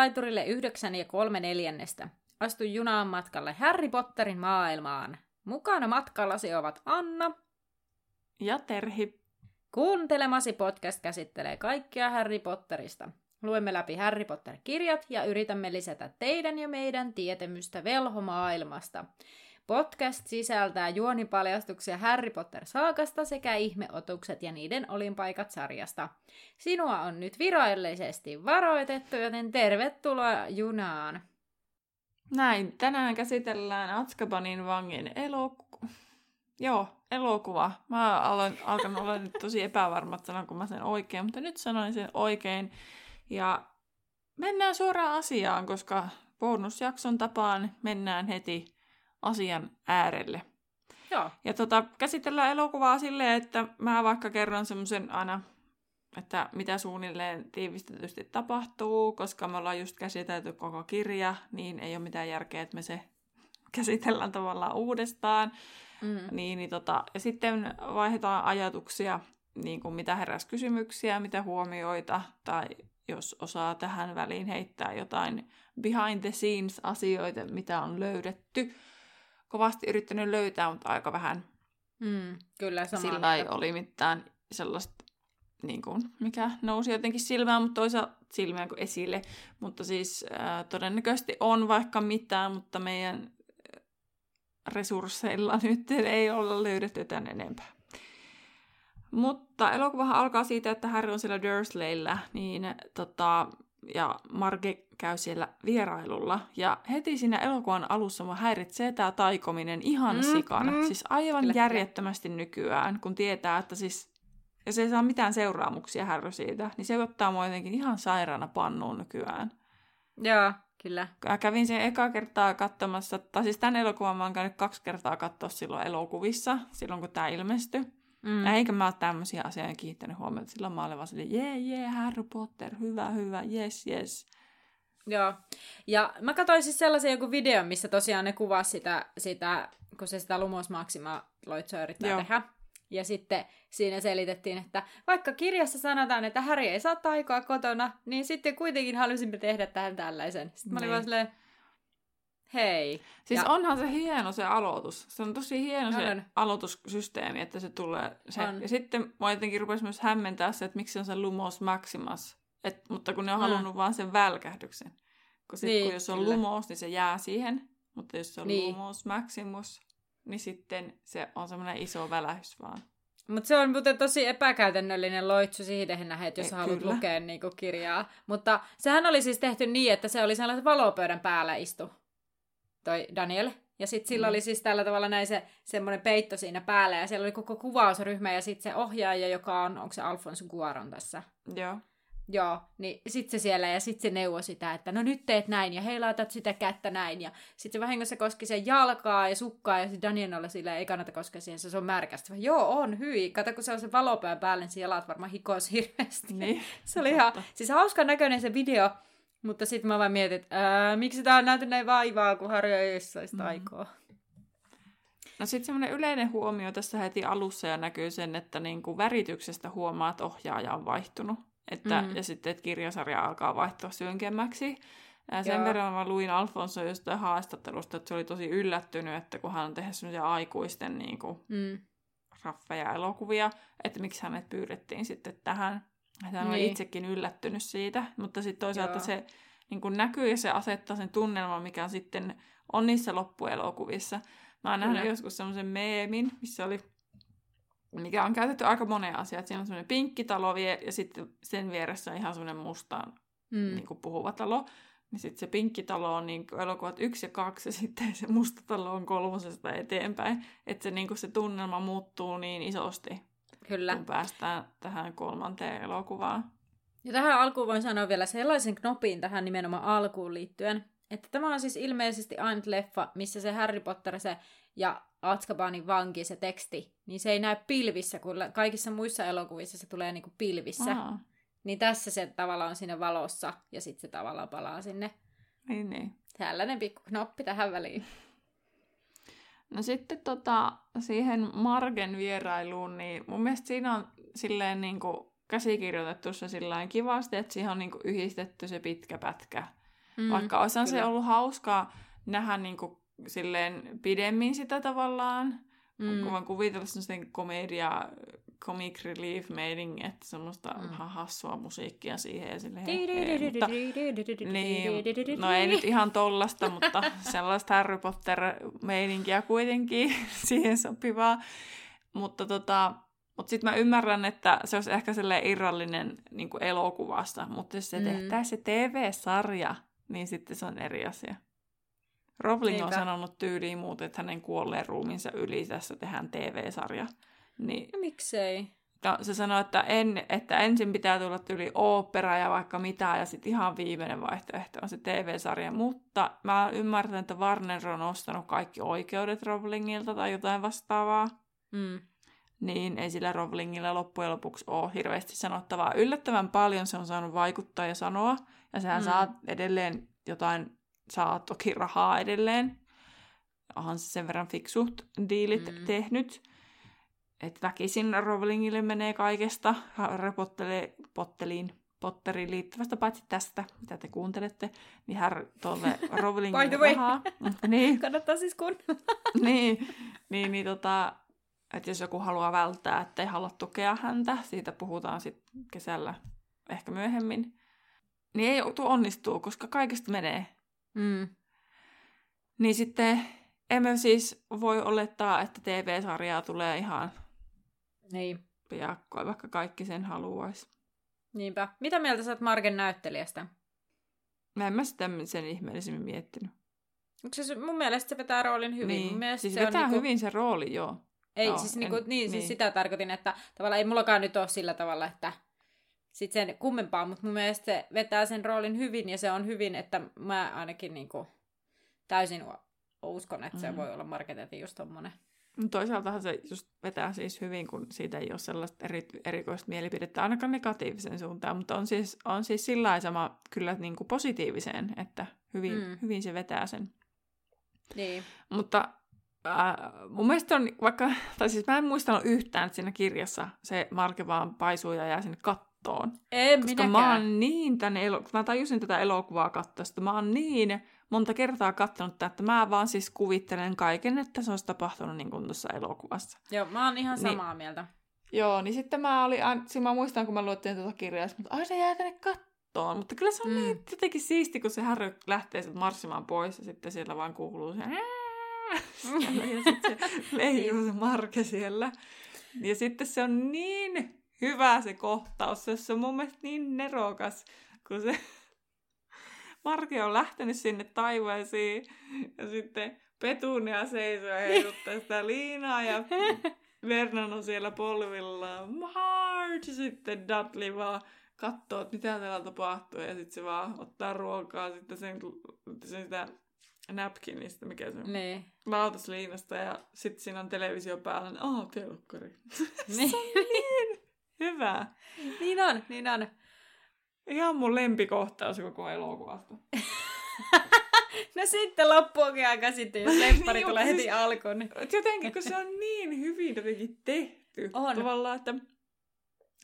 junalaiturille yhdeksän ja kolme neljännestä. Astu junaan matkalle Harry Potterin maailmaan. Mukana matkallasi ovat Anna ja Terhi. Kuuntelemasi podcast käsittelee kaikkia Harry Potterista. Luemme läpi Harry Potter-kirjat ja yritämme lisätä teidän ja meidän tietämystä velhomaailmasta. Podcast sisältää juonipaljastuksia Harry Potter-saakasta sekä ihmeotukset ja niiden olinpaikat sarjasta. Sinua on nyt virallisesti varoitettu, joten tervetuloa junaan. Näin, tänään käsitellään Atskabanin vangin elokuva. Joo, elokuva. Mä olen alkanut olla nyt tosi epävarma, sanonko mä sen oikein, mutta nyt sanoin sen oikein. Ja mennään suoraan asiaan, koska bonusjakson tapaan mennään heti asian äärelle. Joo. Ja tota, käsitellään elokuvaa silleen, että mä vaikka kerron semmoisen aina, että mitä suunnilleen tiivistetysti tapahtuu, koska me ollaan just käsitelty koko kirja, niin ei ole mitään järkeä, että me se käsitellään tavallaan uudestaan. Mm. Niin, niin tota, ja sitten vaihdetaan ajatuksia, niin kuin mitä heräsi kysymyksiä, mitä huomioita, tai jos osaa tähän väliin heittää jotain behind the scenes asioita, mitä on löydetty kovasti yrittänyt löytää, mutta aika vähän. Mm, kyllä, samaa Sillä ei oli mitään sellaista, niin kuin, mikä nousi jotenkin silmään, mutta toisaalta silmään kuin esille. Mutta siis äh, todennäköisesti on vaikka mitään, mutta meidän resursseilla nyt ei olla löydetty tämän enempää. Mutta elokuvahan alkaa siitä, että Harry on siellä Dursleyllä, niin tota, ja Marge käy siellä vierailulla. Ja heti siinä elokuvan alussa mua häiritsee tämä taikominen ihan mm, sikana. Mm. Siis aivan Kyllä. järjettömästi nykyään, kun tietää, että siis... Ja se ei saa mitään seuraamuksia härry siitä, niin se ottaa mua jotenkin ihan sairaana pannuun nykyään. Joo, kyllä. Mä kävin sen eka kertaa katsomassa, tai siis tämän elokuvan mä oon käynyt kaksi kertaa katsoa silloin elokuvissa, silloin kun tämä ilmestyi. Mm. Eikä mä ole tämmöisiä asioita kiinnittänyt huomiota. Silloin mä olin vaan silleen, jee, jee, Harry Potter, hyvä, hyvä, yes, yes. Joo. Ja mä katsoin siis sellaisen joku videon, missä tosiaan ne kuvasi sitä, sitä kun se sitä Lumos Maxima loitsoa yrittää Joo. tehdä. Ja sitten siinä selitettiin, että vaikka kirjassa sanotaan, että Harry ei saa taikoa kotona, niin sitten kuitenkin halusimme tehdä tähän tällaisen. Sitten mä olin niin. vaan silleen, Hei. Siis ja... onhan se hieno se aloitus. Se on tosi hieno on. se aloitussysteemi, että se tulee. Se. Ja sitten mä jotenkin rupesin myös hämmentää se, että miksi se on se Lumos Maximus. Et, mutta kun ne on mm. halunnut vaan sen välkähdyksen. Kun, sit, niin, kun jos on kyllä. Lumos, niin se jää siihen. Mutta jos se on niin. Lumos Maximus, niin sitten se on semmoinen iso välähys vaan. Mutta se on muuten tosi epäkäytännöllinen loitsu siihen nähden, että jos e, haluat kyllä. lukea niinku kirjaa. Mutta sehän oli siis tehty niin, että se oli sellaisen valopöydän päällä istu toi Daniel. Ja sitten sillä mm. oli siis tällä tavalla näin se semmoinen peitto siinä päällä, ja siellä oli koko kuvausryhmä, ja sitten se ohjaaja, joka on, onko se Alfonso Guaron tässä? Joo. Joo, niin sitten se siellä, ja sitten se neuvoi sitä, että no nyt teet näin, ja heilautat sitä kättä näin, ja sitten se vahingossa koski sen jalkaa ja sukkaa, ja sitten Daniel oli silleen, ei kannata koskea siihen, se on märkästä. Joo, on, hyi. Kato, kun se on se valopään päälle, niin jalat varmaan hikos hirveästi. Niin. se oli ihan, siis hauska näköinen se video, mutta sitten mä vaan mietin, että miksi tää on näyty näin vaivaa, kun Harry ei saisi mm. aikoa. No sitten semmoinen yleinen huomio tässä heti alussa ja näkyy sen, että niinku värityksestä huomaa, että ohjaaja on vaihtunut. Että, mm. Ja sitten, että kirjasarja alkaa vaihtua synkemmäksi. Ja sen Joo. verran mä luin Alfonso jostain haastattelusta, että se oli tosi yllättynyt, että kun hän on tehnyt semmoisia aikuisten niin kuin, mm. raffeja elokuvia, että miksi hänet pyydettiin sitten tähän hän oli niin. itsekin yllättynyt siitä, mutta sitten toisaalta Joo. se niin kun näkyy ja se asettaa sen tunnelman, mikä sitten on niissä loppuelokuvissa. Mä oon nähnyt joskus semmoisen meemin, missä oli, mikä on käytetty aika moneen asiaan. Siinä on semmoinen pinkkitalo ja sitten sen vieressä on ihan semmoinen mustaan mm. niin puhuva talo. Niin sitten se pinkkitalo on niin elokuvat yksi ja kaksi ja sitten se musta talo on kolmosesta eteenpäin. Että se, niin se tunnelma muuttuu niin isosti Kyllä. kun päästään tähän kolmanteen elokuvaan. Ja tähän alkuun voin sanoa vielä sellaisen knopin tähän nimenomaan alkuun liittyen, että tämä on siis ilmeisesti ainut leffa, missä se Harry Potter se ja Azkabanin vanki, se teksti, niin se ei näy pilvissä, kun kaikissa muissa elokuvissa se tulee niinku pilvissä. Aha. Niin tässä se tavallaan on siinä valossa ja sitten se tavallaan palaa sinne. Niin, niin. Tällainen pikku knoppi tähän väliin. No sitten tota, siihen Margen vierailuun, niin mun mielestä siinä on silleen niin kuin käsikirjoitettu se silleen kivasti, että siihen on niin kuin yhdistetty se pitkä pätkä. Mm, Vaikka olisihan se ollut hauskaa nähdä niin kuin, silleen pidemmin sitä tavallaan, mm. kun mä kuvitella semmoisten komedia, comic relief että semmoista mm. hassua musiikkia siihen ja silleen, niin, no ei nyt ihan tollasta, mutta sellaista Harry Potter-meininkiä kuitenkin siihen sopivaa. Mutta tota, mutta sitten mä ymmärrän, että se olisi ehkä sellainen irrallinen niin elokuvasta, mutta jos se mm. tehtäisiin se TV-sarja, niin sitten se on eri asia. Rowling Niinpä. on sanonut tyyliin muuten, että hänen kuolleen ruumiinsa yli tässä tehdään TV-sarja. Niin, no, miksei? No, se sanoi, että, en, että ensin pitää tulla tyyli opera ja vaikka mitä, ja sitten ihan viimeinen vaihtoehto on se TV-sarja. Mutta mä ymmärrän, että Warner on ostanut kaikki oikeudet Rowlingilta tai jotain vastaavaa. Mm. Niin ei sillä Rowlingilla loppujen lopuksi ole hirveästi sanottavaa. Yllättävän paljon se on saanut vaikuttaa ja sanoa, ja sehän mm. saa edelleen jotain saa toki rahaa edelleen. Onhan se sen verran fiksut diilit mm. tehnyt. Että väkisin Rowlingille menee kaikesta Harry Potteliin, Potteriin liittyvästä, paitsi tästä, mitä te kuuntelette, niin Harry tuolle Rowlingille rahaa. niin. Kannattaa siis kuunnella. niin, niin, niin tota, että jos joku haluaa välttää, ettei halua tukea häntä, siitä puhutaan sitten kesällä ehkä myöhemmin, niin ei onnistuu, koska kaikesta menee. Mm. Niin sitten emme siis voi olettaa, että TV-sarjaa tulee ihan niin. piakkoa, vaikka kaikki sen haluaisi. Niinpä. Mitä mieltä sä oot Margen näyttelijästä? Mä en mä sitä sen ihmeellisemmin miettinyt. Se, mun mielestä se vetää roolin hyvin. Niin. Mun siis se vetää on niinku... hyvin se rooli, joo. Ei, joo, siis, niinku, en, niin, niin, siis sitä tarkoitin, että tavallaan ei mullakaan nyt ole sillä tavalla, että sit sen kummempaa, mutta mun mielestä se vetää sen roolin hyvin ja se on hyvin, että mä ainakin niinku täysin uskon, että se mm. voi olla marketetin just tommonen. Toisaaltahan se just vetää siis hyvin, kun siitä ei ole sellaista eri, erikoista mielipidettä, ainakaan negatiivisen suuntaan, mutta on siis, on siis sillä sama kyllä niin kuin positiiviseen, että hyvin, mm. hyvin se vetää sen. Niin. Mutta äh, mun mielestä on vaikka, tai siis mä en muistanut yhtään, että siinä kirjassa se Marke vaan paisuu ja jää sinne kattoon. En koska minäkään. mä oon niin tänne, elo- mä tajusin tätä elokuvaa katsoa, mä oon niin monta kertaa katsonut tätä, että mä vaan siis kuvittelen kaiken, että se olisi tapahtunut niin kuin tuossa elokuvassa. Joo, mä oon ihan niin- samaa niin, mieltä. Joo, niin sitten mä olin, siis mä muistan, kun mä luettiin tuota kirjaa, mutta ai se jää tänne kattoon. Mutta kyllä se on mm. niin jotenkin siisti, kun se Harry lähtee sitten marssimaan pois ja sitten siellä vaan kuuluu se ja sitten se leijuu se Marke siellä. Ja sitten se on niin hyvä se kohtaus, se on mun mielestä niin nerokas, kun se Marke on lähtenyt sinne taivaisiin ja sitten Petunia seisoo ja heiluttaa sitä liinaa ja Vernon on siellä polvillaan. Marge! Sitten Dudley vaan katsoo, että mitä täällä tapahtuu ja sitten se vaan ottaa ruokaa sitten sen, sen sitä napkinista, mikä se on. Niin. Lautasliinasta ja sitten siinä on televisio päällä, niin oh, telkkari. Niin. se on niin hyvä. niin on, niin on. Ihan mun lempikohtaus koko elokuvasta. no sitten loppuakin aika sitten, jos lemppari niin, tulee siis, heti alkuun. Niin... Jotenkin, kun se on niin hyvin jotenkin tehty. On. Tavallaan, että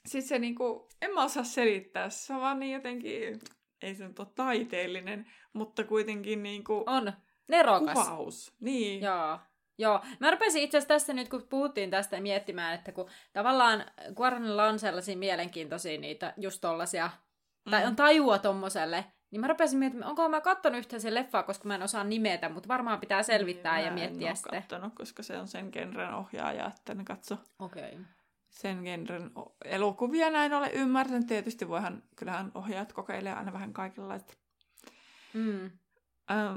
siis se niinku, en mä osaa selittää, se on vaan niin jotenkin, ei se nyt ole taiteellinen, mutta kuitenkin niinku... On, nerokas. Kuvaus, niin. Joo. Joo, mä rupesin itse asiassa tässä nyt, kun puhuttiin tästä miettimään, että kun tavallaan Guarnella on sellaisia mielenkiintoisia niitä just tai mm. on tajua tommoselle, niin mä rupesin miettimään, onko mä kattonut yhtään sen leffaa, koska mä en osaa nimetä, mutta varmaan pitää selvittää niin, ja miettiä en sitten. kattonut, koska se on sen genren ohjaaja, että ne katso okay. sen genren elokuvia näin ole ymmärtänyt. Tietysti voihan, kyllähän ohjaajat kokeilee aina vähän kaikenlaista. Mm. Ähm,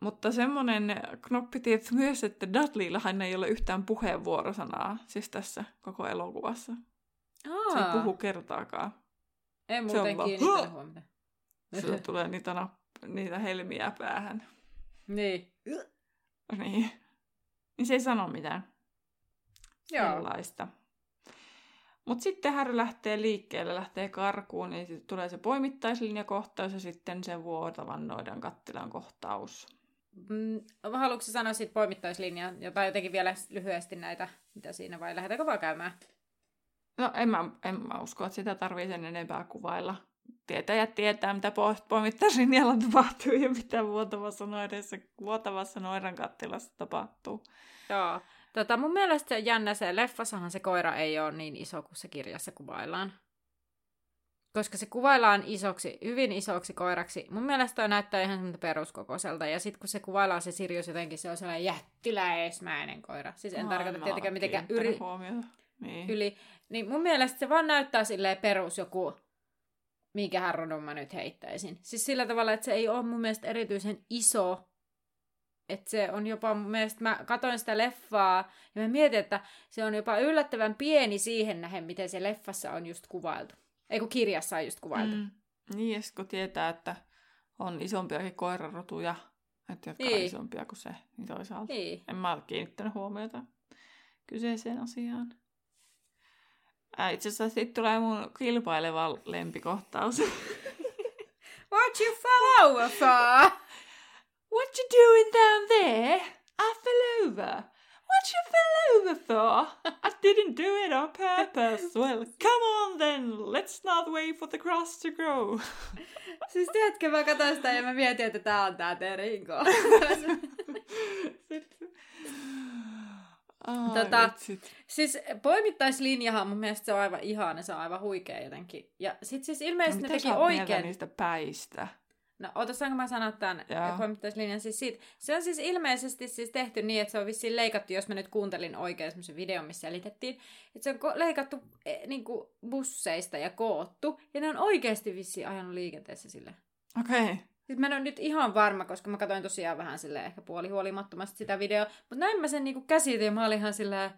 mutta semmoinen knoppi tietysti myös, että Dudleyllahan ei ole yhtään puheenvuorosanaa, siis tässä koko elokuvassa. Aa. Se ei puhu kertaakaan. En muuten kiinnittänyt huomiota. Sillä tulee niitä, napp- niitä helmiä päähän. Niin. Niin. Niin se ei sano mitään. Joo. Sellaista. Mutta sitten Harry lähtee liikkeelle, lähtee karkuun, niin sitten tulee se poimittaislinjakohtaus ja sitten se vuotavan noidan kattilan kohtaus. Mm, haluatko sanoa siitä poimittaislinja, jotain jotenkin vielä lyhyesti näitä, mitä siinä vai lähdetäänkö vaan käymään? No en mä, en mä usko, että sitä tarvii sen enempää kuvailla. tietäjät tietää, mitä poimittaislinjalla tapahtuu ja mitä vuotavassa noidessa, vuotavassa noiran kattilassa tapahtuu. Joo. Tota, mun mielestä se on jännä se, leffassahan se koira ei ole niin iso kuin se kirjassa kuvaillaan. Koska se kuvaillaan isoksi, hyvin isoksi koiraksi. Mun mielestä toi näyttää ihan semmoinen peruskokoiselta. Ja sitten kun se kuvaillaan se Sirius jotenkin, se on sellainen jättiläismäinen koira. Siis en tarkoita tietenkään mitenkään yri... Niin. yli. Niin mun mielestä se vaan näyttää silleen perus joku minkä härrodon mä nyt heittäisin. Siis sillä tavalla, että se ei ole mun mielestä erityisen iso, että se on jopa mun mielestä, mä katoin sitä leffaa ja mä mietin, että se on jopa yllättävän pieni siihen nähen, miten se leffassa on just kuvailtu. Ei kun kirjassa on just kuvailtu. Mm. Niin, ja kun tietää, että on isompiakin koirarotuja, että jotka niin. on isompia kuin se, niin toisaalta. Niin. En mä ole kiinnittänyt huomiota kyseiseen asiaan. Äh, itse asiassa sitten tulee mun kilpaileva lempikohtaus. What you fell over for? What you doing down there? I fell over. What you fell over for? I didn't do it on purpose. Well, come on then. Let's not wait for the grass to grow. siis tiedätkö, mä katsoin sitä ja mä mietin, että tää on tää Terin Oh, tota, siis poimittaislinjahan mun mielestä se on aivan ihana, se on aivan huikea jotenkin. Ja sit siis ilmeisesti no, ne teki oikein... niistä päistä? No, ota saanko mä sanoa tämän poimittaislinjan siis siitä. Se on siis ilmeisesti siis tehty niin, että se on vissiin leikattu, jos mä nyt kuuntelin oikein semmoisen videon, missä selitettiin, että se on ko- leikattu e, niin busseista ja koottu, ja ne on oikeasti vissiin ajanut liikenteessä sille. Okei. Okay. Sitten mä en ole nyt ihan varma, koska mä katsoin tosiaan vähän silleen ehkä puolihuolimattomasti sitä videoa. Mutta näin mä sen niinku käsitin ja mä olin ihan silleen,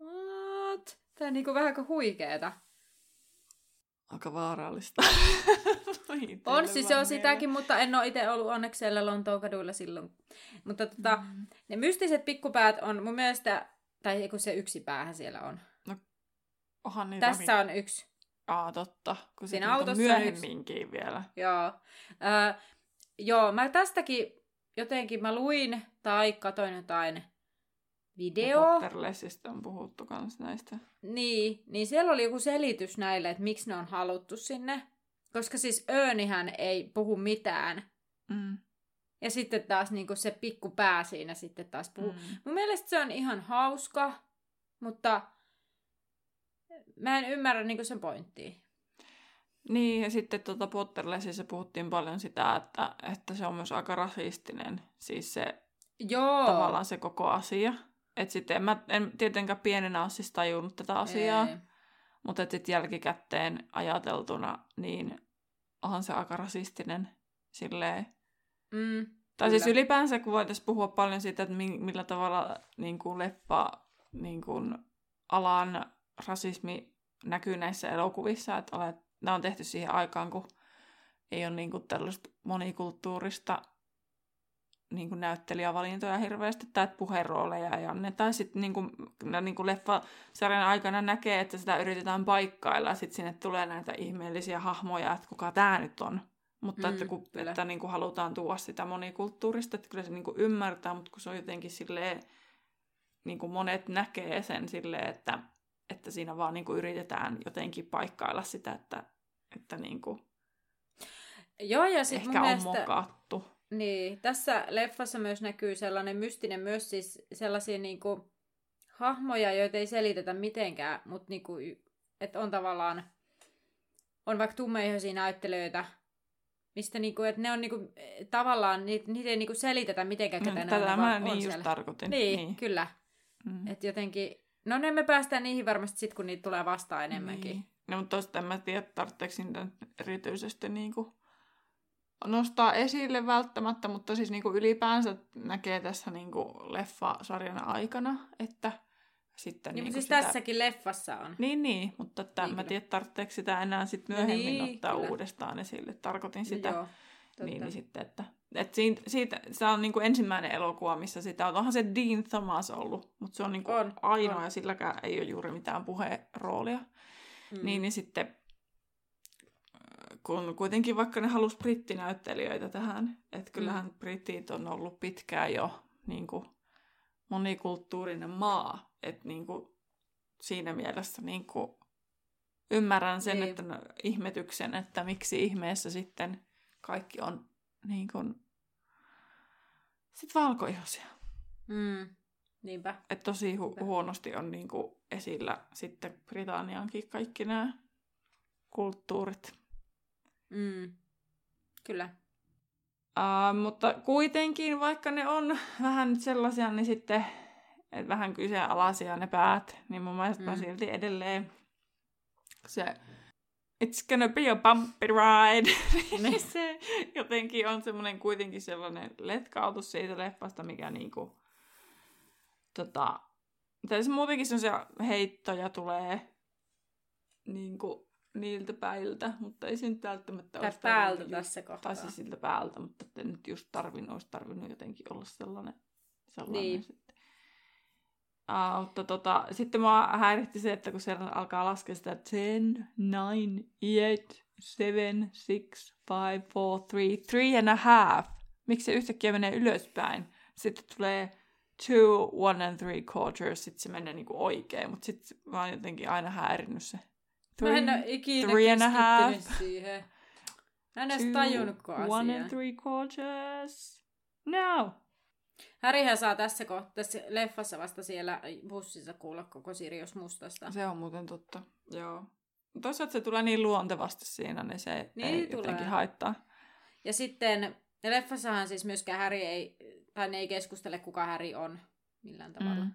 what? Tää on niinku vähän kuin huikeeta. Aika vaarallista. on siis se on sitäkin, mutta en ole itse ollut onneksi siellä Lontoon kaduilla silloin. Mutta tota, mm. ne mystiset pikkupäät on mun mielestä, tai kun se yksi päähän siellä on. No, onhan niitä Tässä on yksi. Aa, totta. Kun Siinä autossa myöhemminkin yksi... vielä. Joo. Äh, joo, mä tästäkin jotenkin mä luin tai katoin jotain video. Potterlessista on puhuttu kans näistä. Niin, niin siellä oli joku selitys näille, että miksi ne on haluttu sinne. Koska siis Öönihän ei puhu mitään. Mm. Ja sitten taas niin se pikku pää siinä sitten taas puhuu. Mm. Mun mielestä se on ihan hauska, mutta mä en ymmärrä niin sen pointtia. Niin, ja sitten tuota Potterlessissa puhuttiin paljon sitä, että, että se on myös aika rasistinen, siis se Joo. tavallaan se koko asia. Että sitten en, mä, en tietenkään pienenä ole siis tajunnut tätä asiaa, Ei. mutta sitten jälkikäteen ajateltuna, niin onhan se aika rasistinen silleen. Mm, tai siis kyllä. siis ylipäänsä, kun voitaisiin puhua paljon siitä, että millä tavalla niin kuin leppa niin kuin alan rasismi näkyy näissä elokuvissa, että olet, ne on tehty siihen aikaan, kun ei ole niin kuin tällaista monikulttuurista niin kuin näyttelijävalintoja hirveästi, tai puherooleja ei anneta. Sitten niin kuin, niin kuin leffasarjan aikana näkee, että sitä yritetään paikkailla, ja sitten sinne tulee näitä ihmeellisiä hahmoja, että kuka tämä nyt on. Mutta mm, että, kun, että niin kuin halutaan tuoda sitä monikulttuurista, että kyllä se niin kuin ymmärtää, mutta kun se on jotenkin silleen, niin kuin monet näkee sen silleen, että että siinä vaan niin kuin yritetään jotenkin paikkailla sitä, että, että niin kuin Joo, ja sit ehkä on mielestä, mokattu. Niin, tässä leffassa myös näkyy sellainen mystinen myös siis sellaisia niin kuin, hahmoja, joita ei selitetä mitenkään, mutta niin kuin, että on tavallaan, on vaikka tummeihoisia näyttelijöitä, mistä niinku, että ne on niinku, tavallaan, niitä, niitä ei niinku selitetä mitenkään, ketä no, Tätä mä niin just tarkoitin. Niin, niin. kyllä. Mm. Että jotenkin, No ne me päästään niihin varmasti sitten, kun niitä tulee vastaan enemmänkin. Niin. No mutta tosta en mä tiedä, tarvitseeko niitä erityisesti niinku nostaa esille välttämättä, mutta siis niinku ylipäänsä näkee tässä niinku leffa-sarjan aikana, että sitten niin, niinku siis sitä... tässäkin leffassa on. Niin, niin, mutta että niin, mä tiedä, tarvitseeko sitä enää sit myöhemmin niin, ottaa kyllä. uudestaan esille. Tarkoitin sitä. Joo, niin, niin sitten, että et siitä, siitä, se on niinku ensimmäinen elokuva, missä sitä on. Onhan se Dean Thomas ollut, mutta se on niinku on, ainoa on. ja silläkään ei ole juuri mitään puheroolia. Mm. Niin, niin sitten, kun kuitenkin vaikka ne halusi brittinäyttelijöitä tähän, että kyllähän mm. britit on ollut pitkään jo niinku monikulttuurinen maa, että niinku siinä mielessä niinku ymmärrän sen, Niin. että no, ihmetyksen, että miksi ihmeessä sitten kaikki on niin kuin, sit valkoihoisia. Mm. Niinpä. Että tosi hu- Niinpä. huonosti on niin kuin esillä sitten Britanniankin kaikki nämä kulttuurit. Mm. Kyllä. Uh, mutta kuitenkin, vaikka ne on vähän nyt sellaisia, niin sitten et vähän kyseenalaisia ne päät, niin mun mielestä. Mm. silti edelleen se It's gonna be a bumpy ride. niin se jotenkin on semmoinen kuitenkin sellainen letkautus siitä leffasta, mikä niinku, tota, tai se muutenkin semmoisia heittoja tulee niinku niiltä päiltä, mutta ei se nyt välttämättä olisi päältä tarvinnut tässä just- kohtaa. Tai siis siltä päältä, mutta että nyt just tarvinnut, olisi tarvinnut jotenkin olla sellainen, sellainen Niin. Sitten. Uh, mutta tota, sitten mua häiritti se, että kun siellä alkaa laskea sitä 10, 9, 8, 7, 6, 5, 4, 3, 3 and a half. Miksi se yhtäkkiä menee ylöspäin? Sitten tulee 2, 1 and 3 quarters, sitten se menee niinku oikein, mutta sitten mä oon jotenkin aina häirinnyt se. Mä en ole ikinä three and a half. siihen. Mä en edes One asiaa. and three quarters. No. Härihän saa tässä kohtaa, tässä leffassa vasta siellä bussissa kuulla koko Sirius Mustasta. Se on muuten totta. Joo. Toisaalta se tulee niin luontevasti siinä, niin se Niin ei tulee. jotenkin haittaa. Ja sitten leffassahan siis myöskään Häri ei, tai ne ei keskustele kuka Häri on millään tavalla. Mm.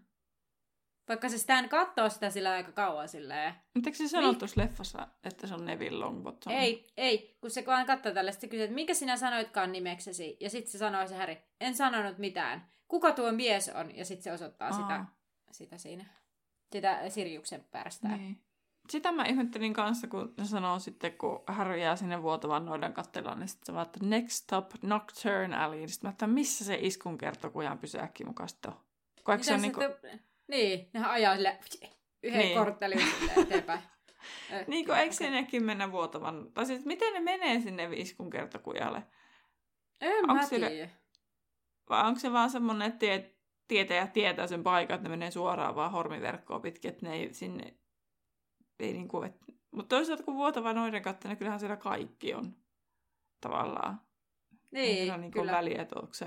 Vaikka se Stan katsoo sitä sillä aika kauan silleen. Mutta eikö se sano tuossa leffassa, että se on Neville Longbottom? Ei, ei, kun se vaan katsoo tälle, sitten kysyy, että minkä sinä sanoitkaan nimeksesi? Ja sitten se sanoo se Häri, en sanonut mitään. Kuka tuo mies on? Ja sitten se osoittaa sitä, Aa. sitä siinä. Sitä Sirjuksen pärstää. Niin. Sitä mä ihmettelin kanssa, kun ne sanoo sitten, kun Harry jää sinne vuotavan noidan kattelaan, niin sitten se vaan, että next stop Nocturne Alley. Sitten mä että missä se iskun kertokujan pysäkki mukaista on? Kun eikö se on niinku, sitten... Niin, nehän ajaa sille yhden Niin. niin. korttelin sille eteenpäin. Ö, niinku, joo, eikö sinnekin mennä vuotavan? Tai siis miten ne menee sinne iskun kertokujalle? En onko mä sille- tiedä. Vai onko se vaan semmoinen, että tie, tietäjä tietää sen paikan, että ne menee suoraan vaan hormiverkkoa pitkin, että ne ei sinne... Ei niinku, et... Mutta toisaalta kun vuotava noiden kautta, niin kyllähän siellä kaikki on tavallaan. Niin, sillä niinku kyllä. väliä, että onko se...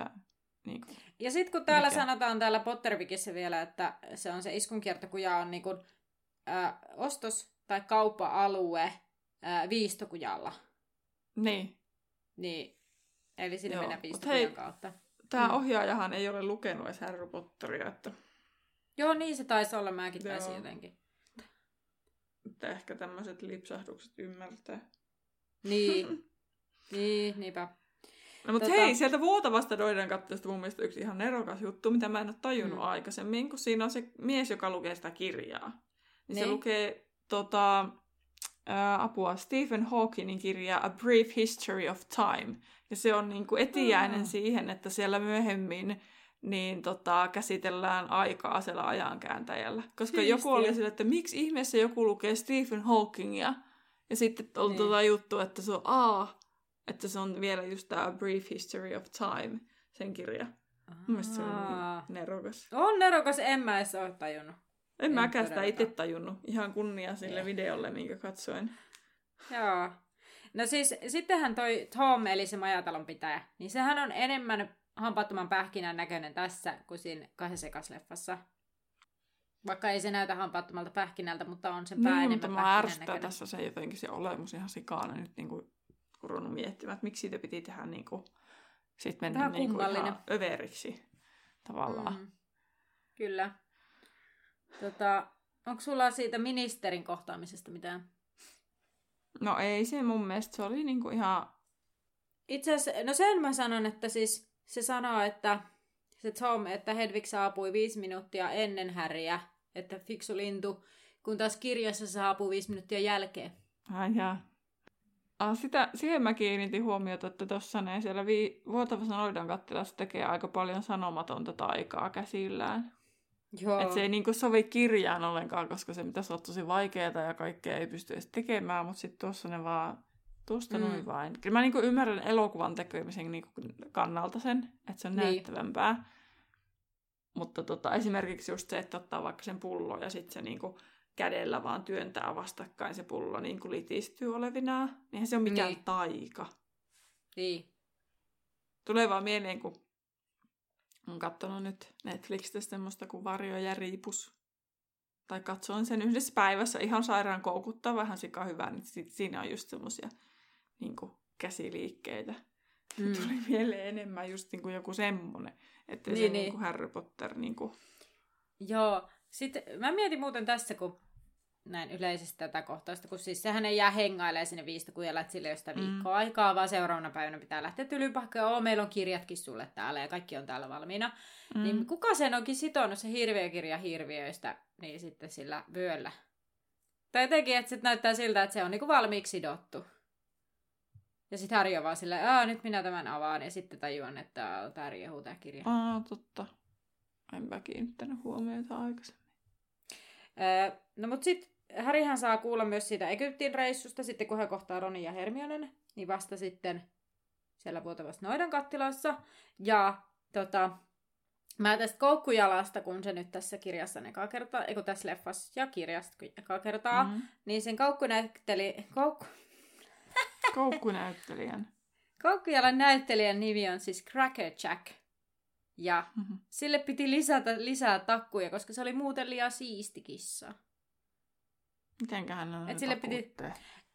Niinku... Ja sitten kun täällä Mikä? sanotaan täällä Pottervikissä vielä, että se on se iskunkiertokuja on niinku, ä, ostos- tai kauppa-alue ä, viistokujalla. Niin. Niin, eli sinne Joo, mennään viistokujan hei- kautta. Tämä Mm. ohjaajahan ei ole lukenut edes Harry Potteria, että, Joo, niin se taisi olla, mäkin taisin Joo. jotenkin. että ehkä tämmöiset lipsahdukset ymmärtää. Niin, niin, niinpä. No mutta Tota- hei, sieltä vuotavasta doiden katteesta mun mielestä yksi ihan nerokas juttu, mitä mä en ole tajunnut Mm. aikaisemmin, kun siinä on se mies, joka lukee sitä kirjaa. Niin se Niin. lukee tota, ää, apua Stephen Hawkingin kirjaa A Brief History of Time. Ja se on niinku etiäinen Aa. siihen, että siellä myöhemmin niin tota, käsitellään aikaa siellä ajankääntäjällä. Koska Siistiä. joku oli sillä, että miksi ihmeessä joku lukee Stephen Hawkingia. Ja sitten on Niin. tota juttu, että se on aa, että se on vielä just tämä Brief History of Time, sen kirja. Mun mielestä se on Aa. niin nerokas. On nerokas, en mä edes ole tajunnut. En En mäkään sitä itse tajunnut. Ihan kunnia sille Ei. videolle, minkä katsoin. Joo. No siis, sittenhän toi Tom, eli se majatalon pitäjä, niin sehän on enemmän hampaattoman pähkinän näköinen tässä kuin siinä kahdessa leffassa. Vaikka ei se näytä hampaattomalta pähkinältä, mutta on se pää Niin, enemmän mutta mä ärsyttää tässä se jotenkin se olemus ihan sikana nyt niinku ruvennut miettimään, että miksi siitä piti tehdä niinku, sit mennä Vähän niinku kummallinen. ihan överiksi tavallaan. Mm. Kyllä. Tota, onko sulla siitä ministerin kohtaamisesta mitään? No ei se mun mielestä, se oli niinku ihan, Itse asiassa, no sen mä sanon, että siis se sanoo, että se Tom, että Hedvig saapui viisi minuuttia ennen Häriä, että fiksu lintu, kun taas kirjassa saapuu viisi minuuttia jälkeen. ai jaa. Ah, sitä, siihen mä kiinnitin huomiota, että tuossa ne siellä vi- vuotavassa noidan kattilassa tekee aika paljon sanomatonta taikaa käsillään. Joo. Et se ei niinku sovi kirjaan ollenkaan, koska se pitäisi olla tosi vaikeaa ja kaikkea ei pysty edes tekemään, mutta sitten tuossa ne vaan, tuosta Mm. noin vain. Kyllä mä niinku ymmärrän elokuvan tekemisen niinku kannalta sen, että se on Niin. näyttävämpää. Mutta tota, esimerkiksi just se, että ottaa vaikka sen pullon ja sitten se niinku kädellä vaan työntää vastakkain se pullo niin kuin litistyy olevinaan. Eihän se ole mikään Niin. taika. Niin. Tulee vaan mieleen, kun olen katsonut nyt Netflixistä semmoista kuin Varjo ja Riipus. Tai katsoin sen yhdessä päivässä ihan sairaan koukuttaa vähän sika hyvää, niin siinä on just semmoisia niin käsiliikkeitä. Mm. Tuli mieleen enemmän just niin kuin joku semmonen, että Niin, se niin. niin kuin Harry Potter niin kuin... Joo. Sitten mä mietin muuten tässä, kun näin yleisesti tätä kohtausta, kun siis sehän ei jää hengailemaan sinne viistokujalle, että sillä ei ole sitä Mm. viikkoa mm. aikaa, vaan seuraavana päivänä pitää lähteä tylypahkaan. Oo, meillä on kirjatkin sulle täällä ja kaikki on täällä valmiina. Mm. Niin kuka sen onkin sitonut se hirviökirja hirviöistä, niin sitten sillä vyöllä? Tai jotenkin, että se näyttää siltä, että se on niinku valmiiksi sidottu. Ja sitten Harry on vaan silleen, Aa, nyt minä tämän avaan, ja sitten tajuan, että tämä riehuu tämä kirja. Aa, totta. Enpä kiinnittänyt huomiota aikaisemmin. Öö, no mut sit Härihän saa kuulla myös siitä Egyptin reissusta, sitten kun he kohtaa Ronin ja Hermionen, niin vasta sitten siellä vuotavassa noidan kattilassa. Ja tota, mä tästä koukkujalasta, kun se nyt tässä kirjassa on eka kertaa, eikö tässä leffassa ja kirjassa eka kertaa, mm-hmm. Mm. niin sen koukkunäytteli, koukku, Koukkunäyttelijän. koukkujalan näyttelijän nimi on siis Cracker Jack. Ja Mhm. sille piti lisätä lisää takkuja, koska se oli muuten liian siisti kissa. Mitenköhän on Et sille piti-?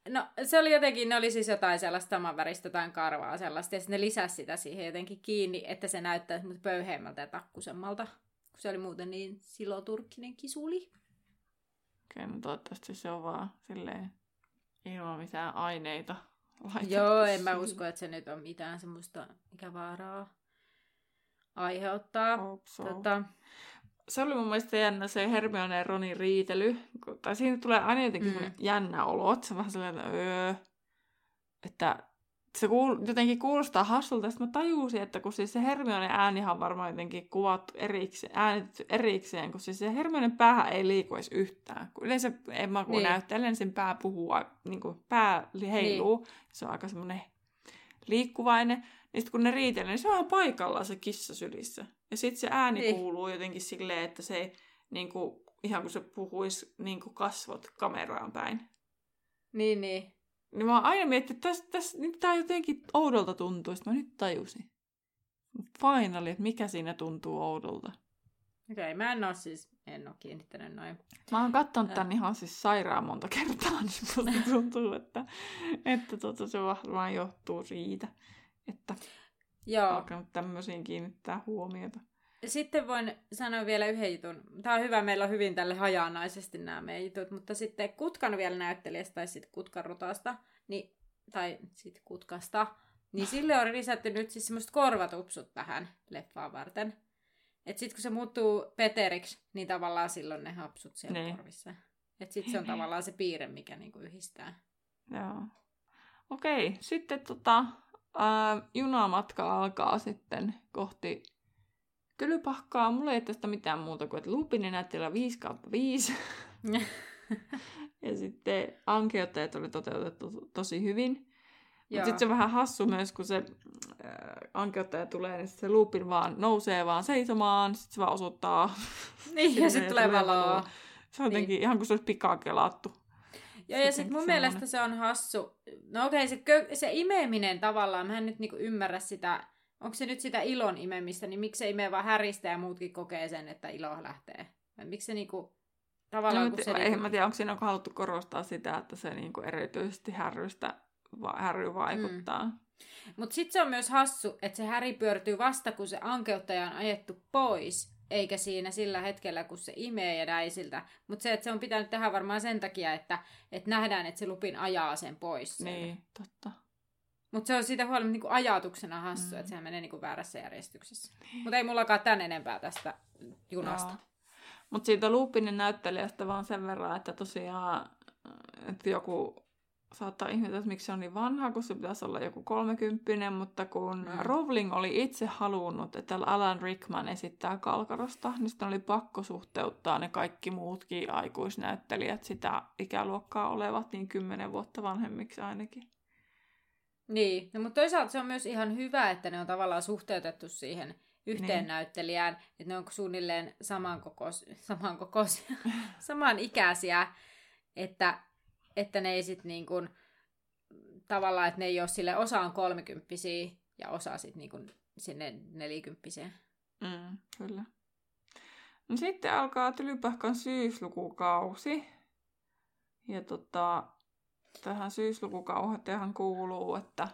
No se oli jotenkin, ne oli siis jotain sellaista saman väristä, jotain karvaa sellaista, ja sitten ne lisäsi sitä siihen jotenkin kiinni, että se näyttää semmoista pöyheämmältä ja takkusemmalta, kun se oli muuten niin siloturkkinen kisuli. Okei, no toivottavasti se on vaan silleen ilman mitään aineita laitettu Joo, en mä usko, että se nyt on mitään semmoista, mikä vaaraa aiheuttaa. Hope so. Tota, Se oli mun mielestä jännä se Hermione ja Ronin riitely. Tai siinä tulee aina jotenkin Mm. jännä olo, että se vähän sellainen, että öö, että se kuul, jotenkin kuulostaa hassulta. Sitten mä tajusin, että kun siis se Hermionen äänihan on varmaan jotenkin kuvattu erikseen, äänitetty erikseen, kun siis se Hermionen päähän ei liiku edes yhtään. Kun yleensä en mä kun Niin. niin. näyttelen, sen pää puhuu, niin kuin pää heiluu. Niin. Se on aika semmoinen liikkuvainen. Niin sitten kun ne riitelee, niin se on paikallaan se kissa sylissä. Ja sitten se ääni Niin. kuuluu jotenkin silleen, että se ei, niin kuin, ihan kuin se puhuisi niin kuin kasvot kameraan päin. niin, niin. Niin mä oon aina miettinyt, että tässä, tässä, niin tää jotenkin oudolta tuntuu. Sitten mä nyt tajusin. Finally, että mikä siinä tuntuu oudolta. Okei, okay, mä en oo siis, en oo kiinnittänyt noin. Mä oon katsonut Ää. tän ihan siis sairaan monta kertaa, niin musta tuntuu, että, että tota, se varmaan johtuu siitä, että Joo. alkanut tämmöisiin kiinnittää huomiota. Sitten voin sanoa vielä yhden jutun. Tämä on hyvä, meillä on hyvin tälle hajanaisesti nämä meidän jutut, mutta sitten Kutkan vielä näyttelijästä tai sitten Kutkan rutaasta, niin, tai sitten Kutkasta, niin sille on lisätty nyt siis semmoiset korvatupsut tähän leffaan varten. Että sitten kun se muuttuu Peteriksi, niin tavallaan silloin ne hapsut siellä Niin. korvissa. Että sitten se on tavallaan se piirre, mikä niinku yhdistää. Joo. Okei, sitten tota, ää, junamatka alkaa sitten kohti Tylypahkaa. Mulla ei tästä mitään muuta kuin, että Lupinen näyttelijä 5 kautta 5. ja sitten ankeuttajat oli toteutettu to- tosi hyvin. Mutta sitten se on vähän hassu myös, kun se äh, ankeuttaja tulee, niin se Lupin vaan nousee vaan seisomaan, sitten se vaan osoittaa. niin, ja sitten tulee valoa. Se on jotenkin niin. ihan kuin se olisi pikakelattu. Joo, ja Se sitten mun semmonen. mielestä se on hassu. No okei, se, kö- se imeminen tavallaan, mä en nyt niinku ymmärrä sitä, onko se nyt sitä ilon imemistä, niin miksi se imee vaan häristä ja muutkin kokee sen, että ilo lähtee? Vai miksi se niinku, tavallaan No, kun mutta se... en Niinku, mä tiedä, onko siinä haluttu korostaa sitä, että se niinku erityisesti härrystä va- härry vaikuttaa. Mm. Mutta sitten se on myös hassu, että se häri pyörtyy vasta, kun se ankeuttaja on ajettu pois, eikä siinä sillä hetkellä, kun se imee ja näin siltä. Mutta se, että se on pitänyt tehdä varmaan sen takia, että, että nähdään, että se lupin ajaa sen pois. sieltä. Niin, totta. Mutta se on siitä huolimatta niinku ajatuksena hassu, Mm. että sehän menee niinku väärässä järjestyksessä. Mutta ei mullakaan tän enempää tästä junasta. Mutta siitä Lupinin näyttelijästä vaan sen verran, että tosiaan että joku saattaa ihmetellä, että miksi se on niin vanha, kun se pitäisi olla joku kolmekymppinen, mutta kun Mm. Rowling oli itse halunnut, että Alan Rickman esittää Kalkarosta, niin sitten oli pakko suhteuttaa ne kaikki muutkin aikuisnäyttelijät sitä ikäluokkaa olevat niin kymmenen vuotta vanhemmiksi ainakin. Niin, no, mutta toisaalta se on myös ihan hyvä, että ne on tavallaan suhteutettu siihen yhteen Niin. näyttelijään, että ne on suunnilleen samankokos, samankokos, samanikäisiä, että, että ne ei sit niin kuin, tavallaan, että ne ei ole sille, osa on kolmekymppisiä ja osa sitten niin kuin sinne nelikymppisiä. Mm, kyllä. No sitten alkaa Tylypahkan syyslukukausi. Ja tota, tähän syyslukukauteen kuuluu, että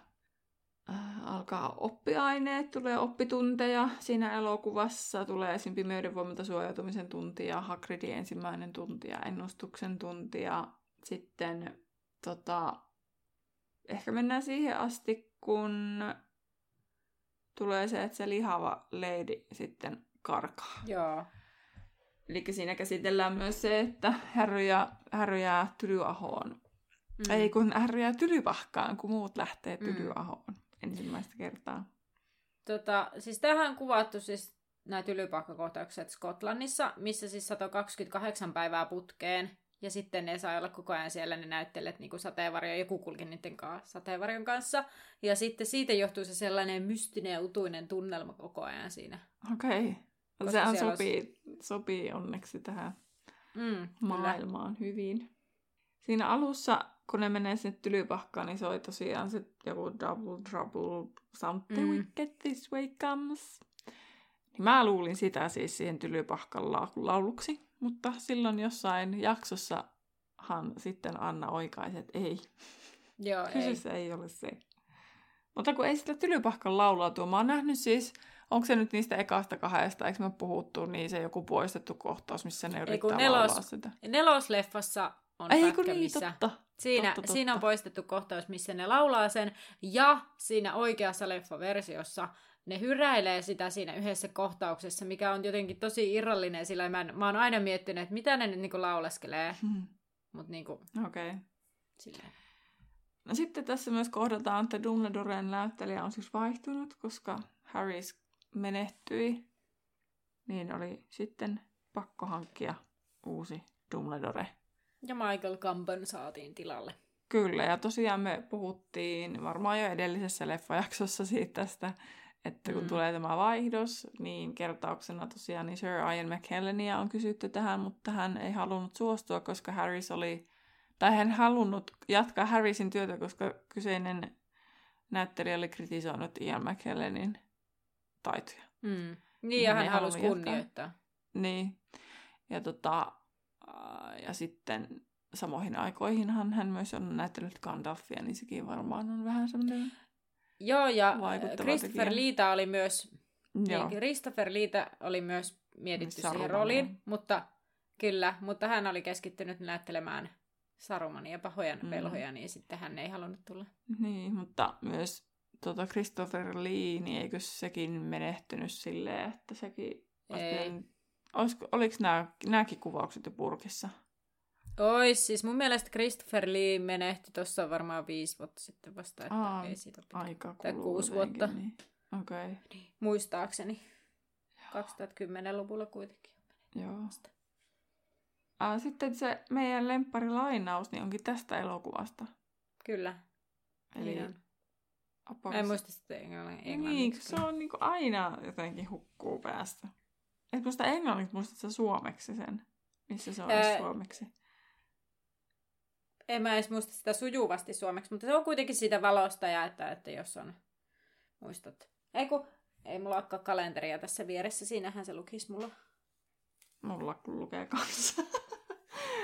äh, alkaa oppiaineet, tulee oppitunteja siinä elokuvassa, tulee esim. pimeyden voimalta suojautumisen tunti ja Hagridin ensimmäinen tunti ja ennustuksen tunti ja sitten tota, ehkä mennään siihen asti, kun tulee se, että se lihava lady sitten karkaa. Joo. Eli siinä käsitellään myös se, että Harry, ja, jää Tylyahoon. Mm. Ei kun Harry jää Tylypahkaan, kun muut lähtee Mm. Tylyahoon ensimmäistä kertaa. Tota, siis tähän on kuvattu siis nämä tylypahkakohtaukset Skotlannissa, missä siis 128 päivää putkeen. Ja sitten ne sai olla koko ajan siellä ne näyttelijät niin sateenvarjo, joku kulki niiden kanssa, sateenvarjon kanssa. Ja sitten siitä johtuu se sellainen mystinen ja utuinen tunnelma koko ajan siinä. Okei. Okay. Koska Sehän siellä sopii, sopii onneksi tähän Mm, kyllä. maailmaan hyvin. Siinä alussa, kun ne menee sinne Tylypahkaan, niin soi tosiaan se joku double trouble, something Mm. wicked this way comes. Niin mä luulin sitä siis siihen Tylypahkan la- lauluksi, mutta silloin jossain jaksossahan sitten Anna oikaisi, että ei, Joo, ei. kyseessä ei. ei ole se. Mutta kun ei sitä Tylypahkan laulua tuo, mä oon nähnyt siis, onko se nyt niistä ekasta kahdesta, eikö me puhuttu, niin se joku poistettu kohtaus, missä ne yrittää kun nelos- laulaa sitä. Nelosleffassa on Ei pätkä, niin, missä... totta. Siinä, Totta, totta. siinä on poistettu kohtaus, missä ne laulaa sen, ja siinä oikeassa leffaversiossa ne hyräilee sitä siinä yhdessä kohtauksessa, mikä on jotenkin tosi irrallinen, sillä mä, mä oon aina miettinyt, että mitä ne nyt niinku lauleskelee, Hmm. mutta niinku Okei. Okay. silleen. No sitten tässä myös kohdataan, että Dumbledoren näyttelijä on siis vaihtunut, koska Harris menehtyi. Niin oli sitten pakko hankkia uusi Dumbledore. Ja Michael Gambon saatiin tilalle. Kyllä, ja tosiaan me puhuttiin varmaan jo edellisessä leffajaksossa siitä tästä, että kun Mm. tulee tämä vaihdos, niin kertauksena tosiaan niin Sir Ian McKellenia on kysytty tähän, mutta hän ei halunnut suostua, koska Harris oli, tai hän halunnut jatkaa Harrisin työtä, koska kyseinen näyttelijä oli kritisoinut Ian McKellenin taitoja. Mm. Niin, ja hän hän halusi halunnut jatkaa. kunnioittaa. Niin. Ja, tota, ja sitten samoihin aikoihinhan hän myös on näytellyt Gandalfia, niin sekin varmaan on vähän semmoinen... Joo, ja Vaikuttava Christopher tekijä. Liita oli myös Joo. Niin, Christopher Liita oli myös mietitty siihen Saruman, rooliin, mutta kyllä, mutta hän oli keskittynyt näyttelemään Sarumania ja pahoja Mm. velhoja, niin sitten hän ei halunnut tulla. Niin, mutta myös tota Christopher Lee, niin eikö sekin menehtynyt silleen, että sekin... Ei. Olisiko, oliko nämä, nämäkin kuvaukset jo purkissa? Ois, siis mun mielestä Christopher Lee menehtyi tuossa varmaan viisi vuotta sitten vasta, että Aa, ei siitä ole pitkä. Aika Tai kuusi vuotta. Niin. Okei, okay. Muistaakseni. 2010-luvulla kuitenkin. joo. Ah, sitten se meidän lempparilainaus niin onkin tästä elokuvasta. Kyllä. Eli niin. Mä en muista sitä englannin, Niin, englanniksi. se on niinku aina jotenkin hukkuu päästä. Et muista englanniksi, muistat sä suomeksi sen? Missä se on Ää, suomeksi? En mä edes muista sitä sujuvasti suomeksi, mutta se on kuitenkin siitä valosta ja että, että jos on muistot. Ei kun, ei mulla olekaan kalenteria tässä vieressä, siinähän se lukisi mulla. Mulla lukee kanssa.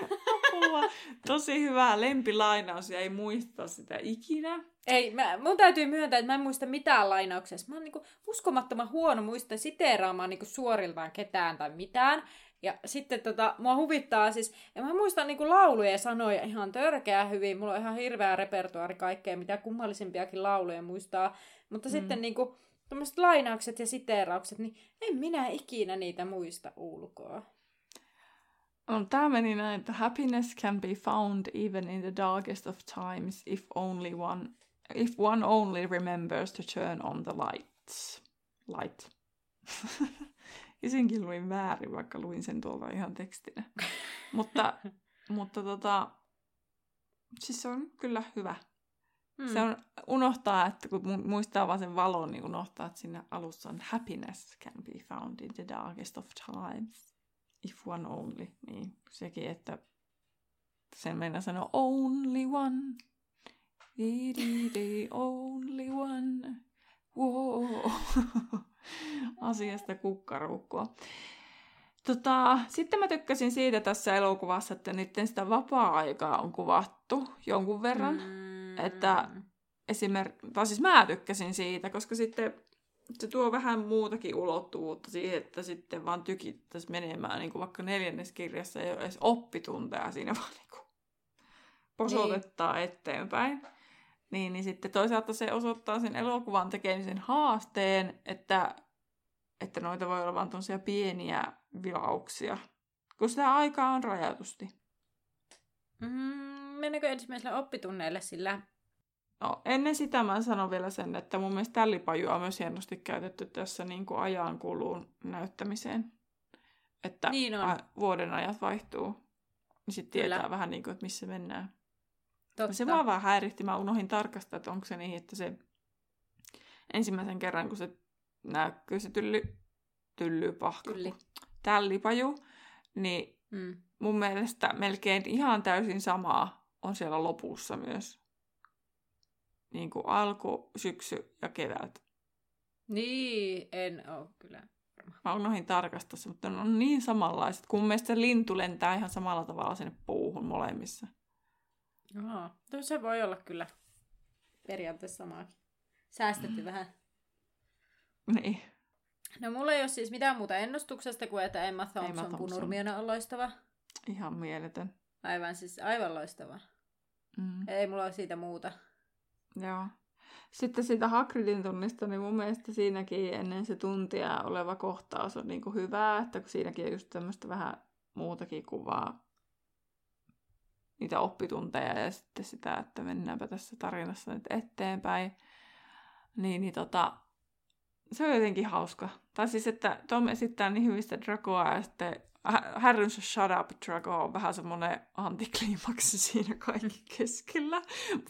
Apua. Tosi hyvä lempilainaus ja ei muista sitä ikinä. Ei, mä, mun täytyy myöntää, että mä en muista mitään lainauksessa. Mä oon niinku uskomattoman huono muista siteeraamaan niinku suoriltaan ketään tai mitään. Ja sitten tota, mua huvittaa siis, ja mä muistan niinku lauluja ja sanoja ihan törkeä hyvin. Mulla on ihan hirveä repertuaari kaikkea, mitä kummallisimpiakin lauluja muistaa. Mutta mm. sitten niinku, tämmöiset lainaukset ja siteeraukset, niin en minä ikinä niitä muista ulkoa. No, tämä meni näin, että happiness can be found even in the darkest of times if only one, if one only remembers to turn on the lights. Light. ja senkin luin väärin, vaikka luin sen tuolta ihan tekstinä. mutta, mutta tota, siis se on kyllä hyvä. Mm. Se on unohtaa, että kun muistaa vaan sen valon, niin unohtaa, että siinä alussa on happiness can be found in the darkest of times. If one only. Niin sekin, että sen mennä sanoa only one. The only one. Wow. Asiasta kukkaruukkoa. Tota, sitten mä tykkäsin siitä tässä elokuvassa, että nyt sitä vapaa-aikaa on kuvattu jonkun verran. Mm. Että esimerkiksi, tai siis mä tykkäsin siitä, koska sitten se tuo vähän muutakin ulottuvuutta siihen, että sitten vaan tykittäisi menemään, niin kuin vaikka neljänneskirjassa ei ole edes oppitunteja siinä, vaan niin kuin posotettaa niin. eteenpäin. Niin, niin sitten toisaalta se osoittaa sen elokuvan tekemisen haasteen, että, että noita voi olla vain pieniä vilauksia, kun sitä aikaa on rajatusti. Mm, mennäänkö ensimmäisellä oppitunneille sillä? No, ennen sitä mä sanon vielä sen, että mun mielestä tällipajua on myös hienosti käytetty tässä niin kuin ajan kuluun näyttämiseen. Että niin on. vuoden ajat vaihtuu. Niin sitten tietää vähän niin kuin, että missä mennään. Totta. Se vaan vähän häiritti. Mä unohdin tarkastaa, että onko se niin, että se ensimmäisen kerran, kun se näkyy se tylly, tylly pahka, Tylli. tällipaju, niin mm. mun mielestä melkein ihan täysin samaa on siellä lopussa myös. Niin kuin alku, syksy ja kevät. Niin, en ole kyllä. Mä unohdin tarkastaa mutta ne on niin samanlaiset. Kun mielestä se lintu lentää ihan samalla tavalla sinne puuhun molemmissa. Joo, no se voi olla kyllä periaatteessa samaakin. Säästetty mm. vähän. Niin. No mulla ei ole siis mitään muuta ennustuksesta kuin, että Emma Thompson, Emma Thompson. on loistava. Ihan mieletön. Aivan siis aivan loistava. Mm. Ei mulla ole siitä muuta. Joo. Sitten siitä Hagridin tunnista, niin mun mielestä siinäkin ennen se tuntia oleva kohtaus on niin kuin hyvä, että kun siinäkin on just tämmöistä vähän muutakin kuvaa niitä oppitunteja ja sitten sitä, että mennäänpä tässä tarinassa nyt eteenpäin. Niin, niin tota, se on jotenkin hauska. Tai siis, että Tom esittää niin hyvistä Dragoa ja sitten Harryn's Shut Up Drago on vähän semmoinen antikliimaksi siinä kaikki keskellä.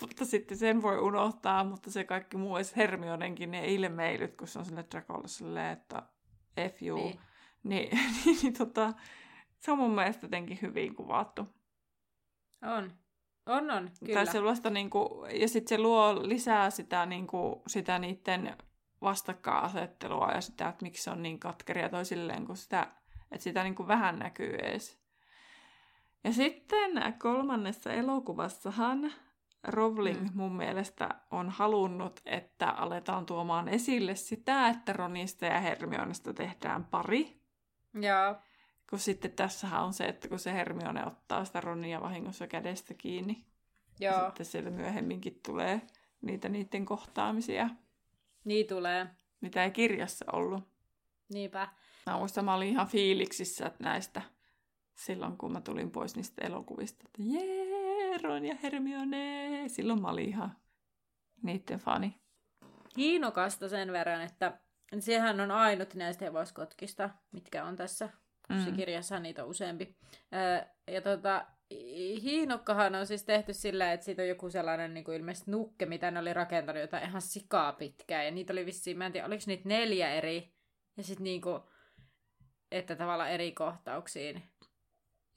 mutta sitten sen voi unohtaa, mutta se kaikki muu, edes Hermionenkin ne ilmeilyt, kun se on sille Dragolle silleen, että F you. Niin. Niin, niin, niin tota, se on mun mielestä jotenkin hyvin kuvattu. On. On, on, kyllä. Tai sellaista, niin kuin, ja sitten se luo lisää sitä, niin kuin, sitä niiden vastakkainasettelua ja sitä, että miksi se on niin katkeria toisilleen, kun sitä, että sitä niin kuin vähän näkyy edes. Ja sitten kolmannessa elokuvassahan Rowling mm. mun mielestä on halunnut, että aletaan tuomaan esille sitä, että Ronista ja Hermionesta tehdään pari. Joo. Kun sitten tässähän on se, että kun se Hermione ottaa sitä Ronia vahingossa kädestä kiinni, Joo. Ja sitten siellä myöhemminkin tulee niitä niiden kohtaamisia. Niin tulee. Mitä ei kirjassa ollut. Niinpä. Mä muistan, mä olin ihan fiiliksissä näistä silloin, kun mä tulin pois niistä elokuvista. Että jee, Ron ja Hermione. Silloin mä olin ihan niiden fani. Hiinokasta sen verran, että sehän on ainut näistä hevoskotkista, mitkä on tässä mm. kirjassa niitä on useampi. ja tota, hiinokkahan on siis tehty sillä, että siitä on joku sellainen niin kuin ilmeisesti nukke, mitä ne oli rakentanut jotain ihan sikaa pitkään. Ja niitä oli vissiin, mä en tiedä, oliko niitä neljä eri. Ja sitten niin kuin, että tavallaan eri kohtauksiin.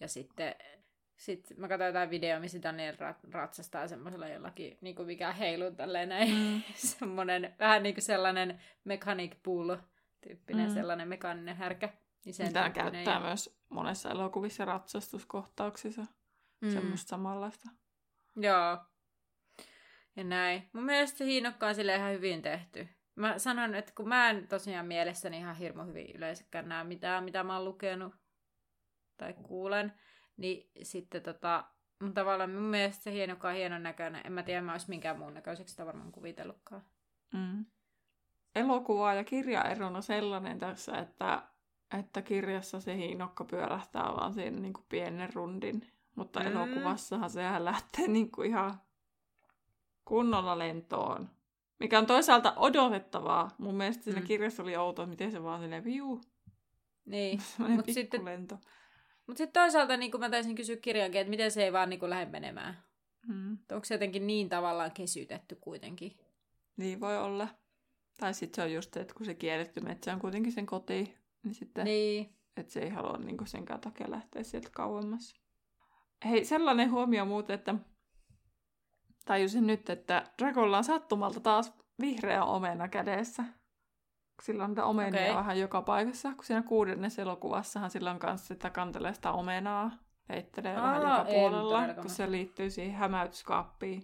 Ja sitten sitten mä katsoin jotain videoa, missä Daniel ratsastaa semmoisella jollakin, niin kuin mikä heiluu tälleen näin. Mm. Semmoinen vähän niin kuin sellainen mechanic bull tyyppinen, mm. sellainen mekaaninen härkä. Niin sen Tämä käyttää ja... myös monessa elokuvissa ratsastuskohtauksissa. Mm. Semmoista samanlaista. Joo. Ja näin. Mun mielestä se hiinokka on sille ihan hyvin tehty. Mä sanon, että kun mä en tosiaan mielessäni ihan hirmu hyvin yleensäkään näe mitään, mitä mä oon lukenut tai kuulen, niin sitten tota, mun tavallaan mun mielestä se hienokka on hienon näköinen. En mä tiedä, mä olisi minkään muun näköiseksi sitä varmaan kuvitellutkaan. Mm. Elokuva ja kirja erona sellainen tässä, että että kirjassa se hiinokka pyörähtää vaan siinä niin kuin pienen rundin. Mutta mm. elokuvassahan sehän lähtee niin kuin ihan kunnolla lentoon. Mikä on toisaalta odotettavaa. Mun mielestä siinä mm. kirjassa oli outoa, miten se vaan silleen viu. Niin. Mutta sitten, mut sitten toisaalta niin mä taisin kysyä kirjankin, että miten se ei vaan niin kuin lähde menemään. Mm. Onko se jotenkin niin tavallaan kesytetty kuitenkin? Niin voi olla. Tai sitten se on just se, että kun se kielletty metsä on kuitenkin sen koti, niin sitten, Niin. että se ei halua niin senkään takia lähteä sieltä kauemmas. Hei, sellainen huomio muuten, että tajusin nyt, että Dragolla on sattumalta taas vihreä omena kädessä. Sillä on niitä omenia Okei. vähän joka paikassa, kun siinä kuudennessa elokuvassahan sillä on kanssa sitä kantelee sitä omenaa, heittelee vähän Aa, joka en puolella, kun se liittyy siihen hämäytyskaappiin.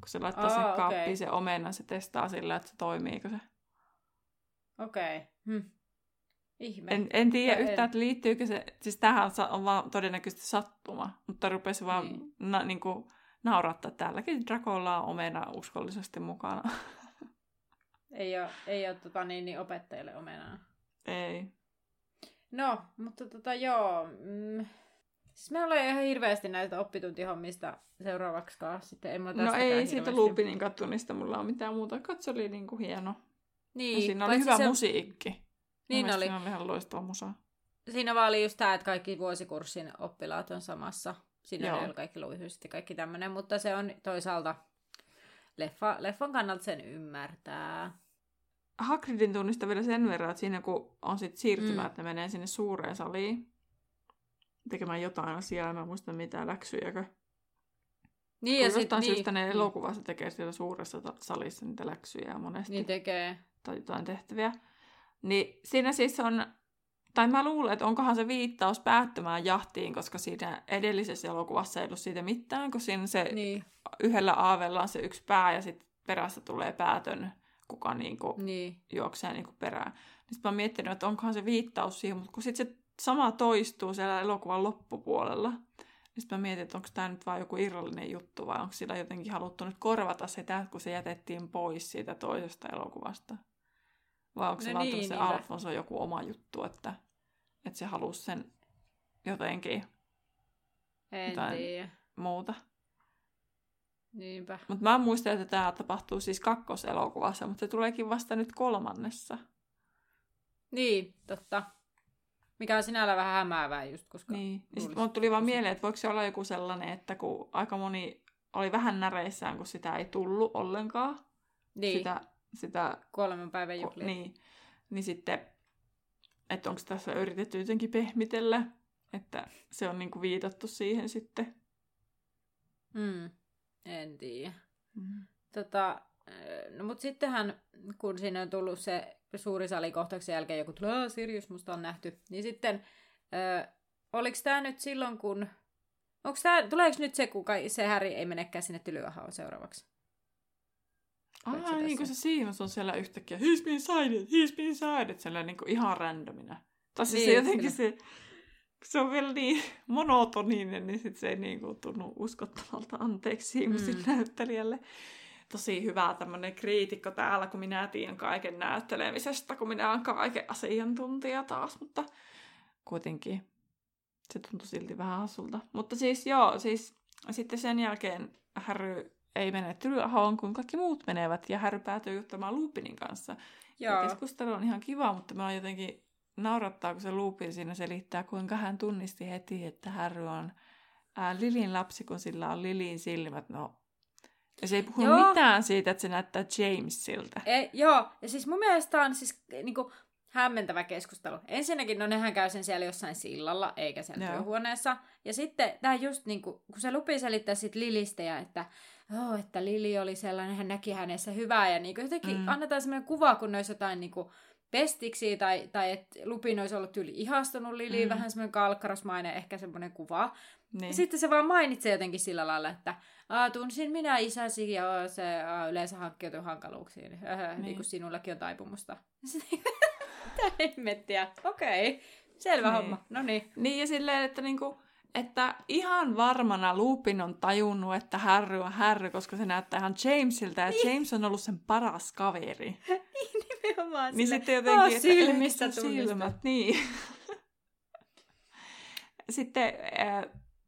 Kun se laittaa Aa, sen kaappiin se omena, se testaa sillä, että se toimiiko se. Okei. Okay. Hm. Ihme. En, en tiedä En- yhtään, että liittyykö se, siis tähän on vaan todennäköisesti sattuma, mutta rupesi vaan Niin. Na, niin kuin, naurattaa, täälläkin Dracolla on omena uskollisesti mukana. Ei ole, ei ole tota, niin, niin opettajille omenaa. Ei. No, mutta tota joo. Mm, siis me ollaan ihan hirveästi näistä oppituntihommista seuraavaksikaan. Sitten en mä No ei siitä Lupinin kattunista mulla on mitään muuta. Katso, oli niin kuin hieno. Niin, Ja siinä oli hyvä se, musiikki. Niin oli. Siinä oli ihan loistava musa. Siinä vaan oli just tämä, että kaikki vuosikurssin oppilaat on samassa. Siinä Joo. oli kaikki luihyiset ja kaikki tämmöinen, mutta se on toisaalta leffa, leffan kannalta sen ymmärtää. Hagridin tunnista vielä sen verran, että siinä kun on sit siirtymä, Mm. mm. että ne menee sinne suureen saliin tekemään jotain asiaa, en mä muista mitään läksyjäkö. Niin, Ja sit- jostain niin, syystä ne elokuvassa tekee siellä suuressa salissa niitä läksyjä monesti. Niin tekee. tai jotain tehtäviä. Niin siinä siis on, tai mä luulen, että onkohan se viittaus päättymään jahtiin, koska siinä edellisessä elokuvassa ei ollut siitä mitään, kun siinä se Niin, yhdellä aavella on se yksi pää ja sitten perässä tulee päätön, kuka niinku niin. juoksee niinku perään. Niin sit mä oon miettinyt, että onkohan se viittaus siihen, mutta kun sitten se sama toistuu siellä elokuvan loppupuolella, niin sitten mä mietin, että onko tämä nyt vain joku irrallinen juttu vai onko sillä jotenkin haluttu nyt korvata sitä, kun se jätettiin pois siitä toisesta elokuvasta. Vai onko se No vaan niin, se niinpä. Alfonso joku oma juttu, että, että se halusi sen jotenkin En Jotain. tiedä. muuta. Niinpä. Mutta mä muistan, että tämä tapahtuu siis kakkoselokuvassa, mutta se tuleekin vasta nyt kolmannessa. Niin, totta. Mikä on sinällä vähän hämäävää just, koska... Niin. Luulisi- sitten mulle tuli vaan mieleen, että voiko se olla joku sellainen, että kun aika moni oli vähän näreissään, kun sitä ei tullut ollenkaan. niin Sitä, sitä kolmen päivän juhlia. niin, niin sitten, että onko tässä yritetty jotenkin pehmitellä, että se on niinku viitattu siihen sitten. Mm. En tiedä. Mm. Tota, ö, no mut sittenhän, kun siinä on tullut se suuri salikohtauksen jälkeen joku tulee, "Aa, Sirius musta on nähty, niin sitten, ö, oliko tämä nyt silloin, kun, onks tää, tuleeko nyt se, kun se Häri ei menekään sinne tylyahoon seuraavaksi? Aa, niin kuin se Seamus on siellä yhtäkkiä, he's been sighted, he's been sighted, siellä niin kuin ihan randomina. Tai siis Niin, se jotenkin kyllä. se, se on vielä niin monotoninen, niin sit se ei niin kuin tunnu uskottavalta anteeksi Seamusin Mm. mm. näyttelijälle. Tosi hyvä tämmöinen kriitikko täällä, kun minä tiedän kaiken näyttelemisestä, kun minä olen kaiken asiantuntija taas, mutta kuitenkin se tuntui silti vähän hassulta. Mutta siis joo, siis sitten sen jälkeen Harry ei mene Tylyahoon, kun kaikki muut menevät, ja Harry päätyy juttelemaan Lupinin kanssa. Ja Joo, keskustelu on ihan kiva, mutta mä jotenkin naurattaa, kun se Lupin siinä selittää, kuinka hän tunnisti heti, että Harry on ää, Lilin lapsi, kun sillä on Lilin silmät. No, ja se ei puhu Joo. mitään siitä, että se näyttää Jamesilta. e, joo, ja siis mun mielestä on siis niinku, hämmentävä keskustelu. Ensinnäkin, no nehän käy sen siellä jossain sillalla, eikä Joo. työhuoneessa. Ja sitten tämä just niinku, kun se lupi selittää sit Lilistä ja että, oh, että Lili oli sellainen, hän näki hänessä hyvää ja niinku jotenkin Mm. annetaan sellainen kuva, kun ne olisi jotain niinku pestiksi tai, tai että Lupin olisi ollut tyyli ihastunut Liliin, Mm. vähän semmoinen kalkkarosmainen ehkä semmoinen kuva. Niin. Ja sitten se vaan mainitsee jotenkin sillä lailla, että tunsin minä isäsi ja se aa, yleensä hankkiutui hankaluuksiin. Öhö, niin. niin kuin sinullakin on taipumusta. Mitä hemmettiä? Okei, selvä Niin. homma. No niin. Niin ja silleen, että niinku, että ihan varmana Lupin on tajunnut, että Harry on Harry, koska se näyttää ihan Jamesilta, ja Niin. James on ollut sen paras kaveri. Nimenomaan Niin sille, sitten jotenkin, "Aa, että tunnistaa." silmät, niin. sitten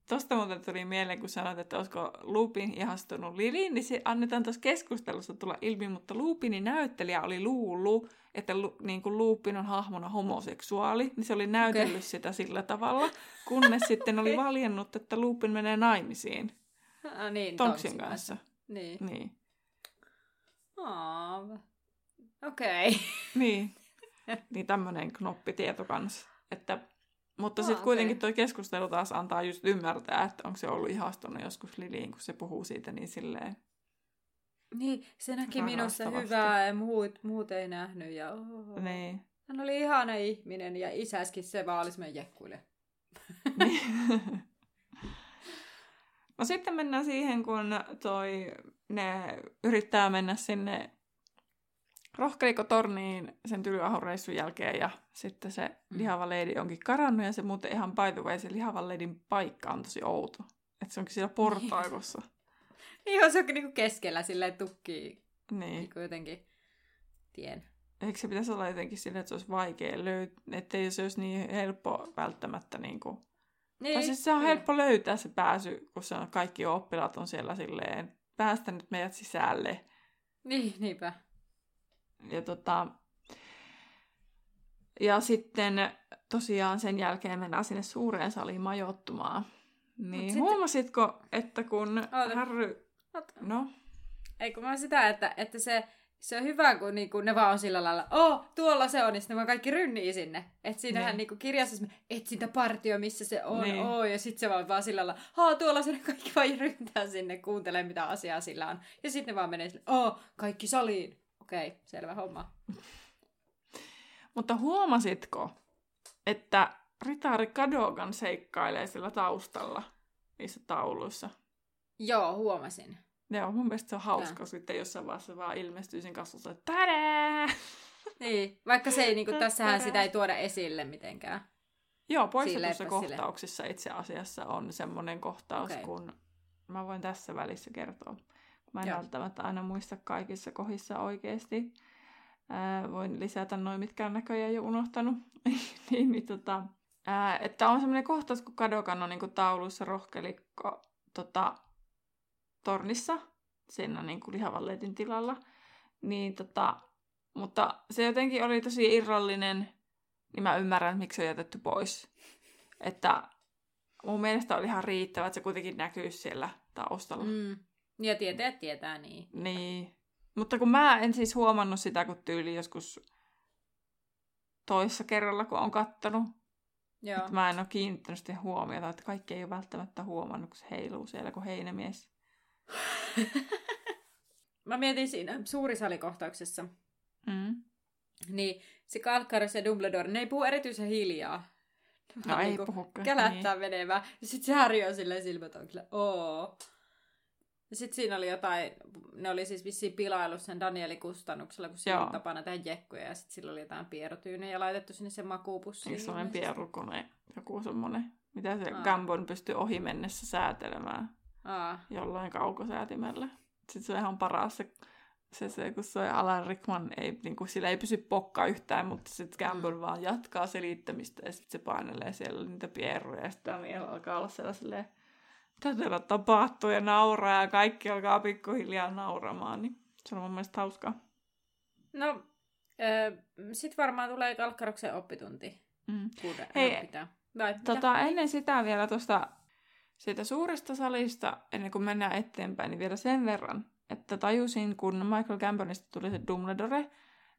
tuosta muuten tuli mieleen, kun sanoit, että olisiko Lupin ihastunut Liliin, niin se annetaan tuossa keskustelussa tulla ilmi, mutta Lupinin näyttelijä oli luullut, että lu, niin kuin Lupin on hahmona homoseksuaali, niin se oli näytellyt Okei. sitä sillä tavalla, kunnes sitten oli valjennut, että Lupin menee naimisiin. Ah, niin, Tonksin kanssa. Niin. Niin. Okei. Okay. Niin. niin tämmöinen knoppitieto kanssa. Että, mutta sitten kuitenkin okei. tuo keskustelu taas antaa just ymmärtää, että onko se ollut ihastunut joskus Liliin, kun se puhuu siitä niin silleen. Niin, se näki minussa hyvää ja muut, muut ei nähnyt. Ja. Niin. Hän oli ihana ihminen ja isäskin se vaan oli semmoinen jekkuille. Niin. no sitten mennään siihen, kun toi, ne yrittää mennä sinne rohkelikotorniin sen Tylyahon reissun jälkeen ja sitten se Mm. lihava leidi onkin karannut ja se muuten ihan by the way, se lihavan leidin paikka on tosi outo. Että se onkin siellä portaikossa. Niin on se onkin niinku keskellä silleen tukkii niin. niinku jotenkin tien. Eikö se pitäisi olla jotenkin sillä, että se olisi vaikea löytää, ettei se olisi niin helppo välttämättä niin kuin... Niin, Tai siis se on kyllä. helppo löytää se pääsy, kun se on, kaikki oppilaat on siellä silleen, päästä nyt meidät sisälle. Niin, niinpä. Ja, tota, ja sitten tosiaan sen jälkeen mennään sinne suureen saliin majoittumaan. Niin sitten- huomasitko, että kun Oota. Harry... No, Ei kun mä sitä, että, että se, se on hyvä, kun niinku ne vaan on sillä lailla, oh, tuolla se on, niin sitten ne vaan kaikki rynnii sinne. Että siinähän Niin. niinku kirjassa se etsintäpartio, missä se on, Niin. oh, ja sitten se vaan, vaan sillä lailla, haa, tuolla se kaikki vaan ryntää sinne, kuuntelee mitä asiaa sillä on. Ja sitten ne vaan menee sille, oh, kaikki saliin. Okei, okay, selvä homma. mutta huomasitko, että Ritaari Kadogan seikkailee sillä taustalla niissä tauluissa? Joo, huomasin. Joo, mun mielestä se on hauska, Tää. sitten jossain vaiheessa vaan ilmestyy sen kasvussa, että tadää! Niin, vaikka se ei, niinku, tässähän sitä ei tuoda esille mitenkään. Joo, poistetussa Silleen, kohtauksissa itse asiassa on semmoinen kohtaus, Okei. kun mä voin tässä välissä kertoa. Mä en Joo. välttämättä aina muista kaikissa kohdissa oikeasti. Ää, voin lisätä noin, mitkä on näköjään jo unohtanut. niin, niin, tota, ää, että on semmoinen kohtaus, kun Kadokan on niinku tauluissa rohkelikko tota, tornissa, siinä niinku lihavan letin tilalla. Niin, tota, mutta se jotenkin oli tosi irrallinen, niin mä ymmärrän, miksi se on jätetty pois. Että mun mielestä oli ihan riittävä, että se kuitenkin näkyy siellä taustalla. Mm. Ja tietäjät tietää niin. Niin. Mutta kun mä en siis huomannut sitä, kun tyyli joskus toissa kerralla, kun on kattonut. Joo. Että mä en ole kiinnittänyt sitten huomiota, että kaikki ei ole välttämättä huomannut, kun se heiluu siellä kuin heinämies. Mä mietin siinä suurisalikohtauksessa, Mm. niin se Kalkkaros ja Dumbledore, ne ei puhu erityisen hiljaa. Ne No ei niinku puhukaan. Kälättää menemään. Ja sit se Harry on silleen silmät on kyllä, oo. Ja sit siinä oli jotain, ne oli siis vissiin pilailu sen Danielin kustannuksella, kun Joo. on tapana tehdä jekkuja, ja sit sillä oli jotain pierotyynejä laitettu sinne sen makuupussiin. Niin semmoinen ilmeisesti. pierukone, joku semmoinen, mitä se Aa. Gambon pystyy ohi mennessä säätelemään. Aa, jollain kaukosäätimellä. Sitten se on ihan paras se, se, se kun se Alan Rickman ei, niin kuin, sillä ei pysy pokka yhtään, mutta sitten Gambon mm. vaan jatkaa selittämistä ja sitten se painelee siellä niitä pieruja ja sitten Daniel alkaa olla siellä silleen, mitä täällä tapahtuu ja nauraa ja kaikki alkaa pikkuhiljaa nauramaan, niin se on mun mielestä hauskaa. no, ö, sit varmaan tulee Kalkkaroksen oppitunti, Mm. kun Hei, hän pitää. Vai, mitä? Tota, ennen sitä vielä tuosta siitä suuresta salista, ennen kuin mennään eteenpäin, niin vielä sen verran, että tajusin, kun Michael Gambonista tuli se Dumbledore,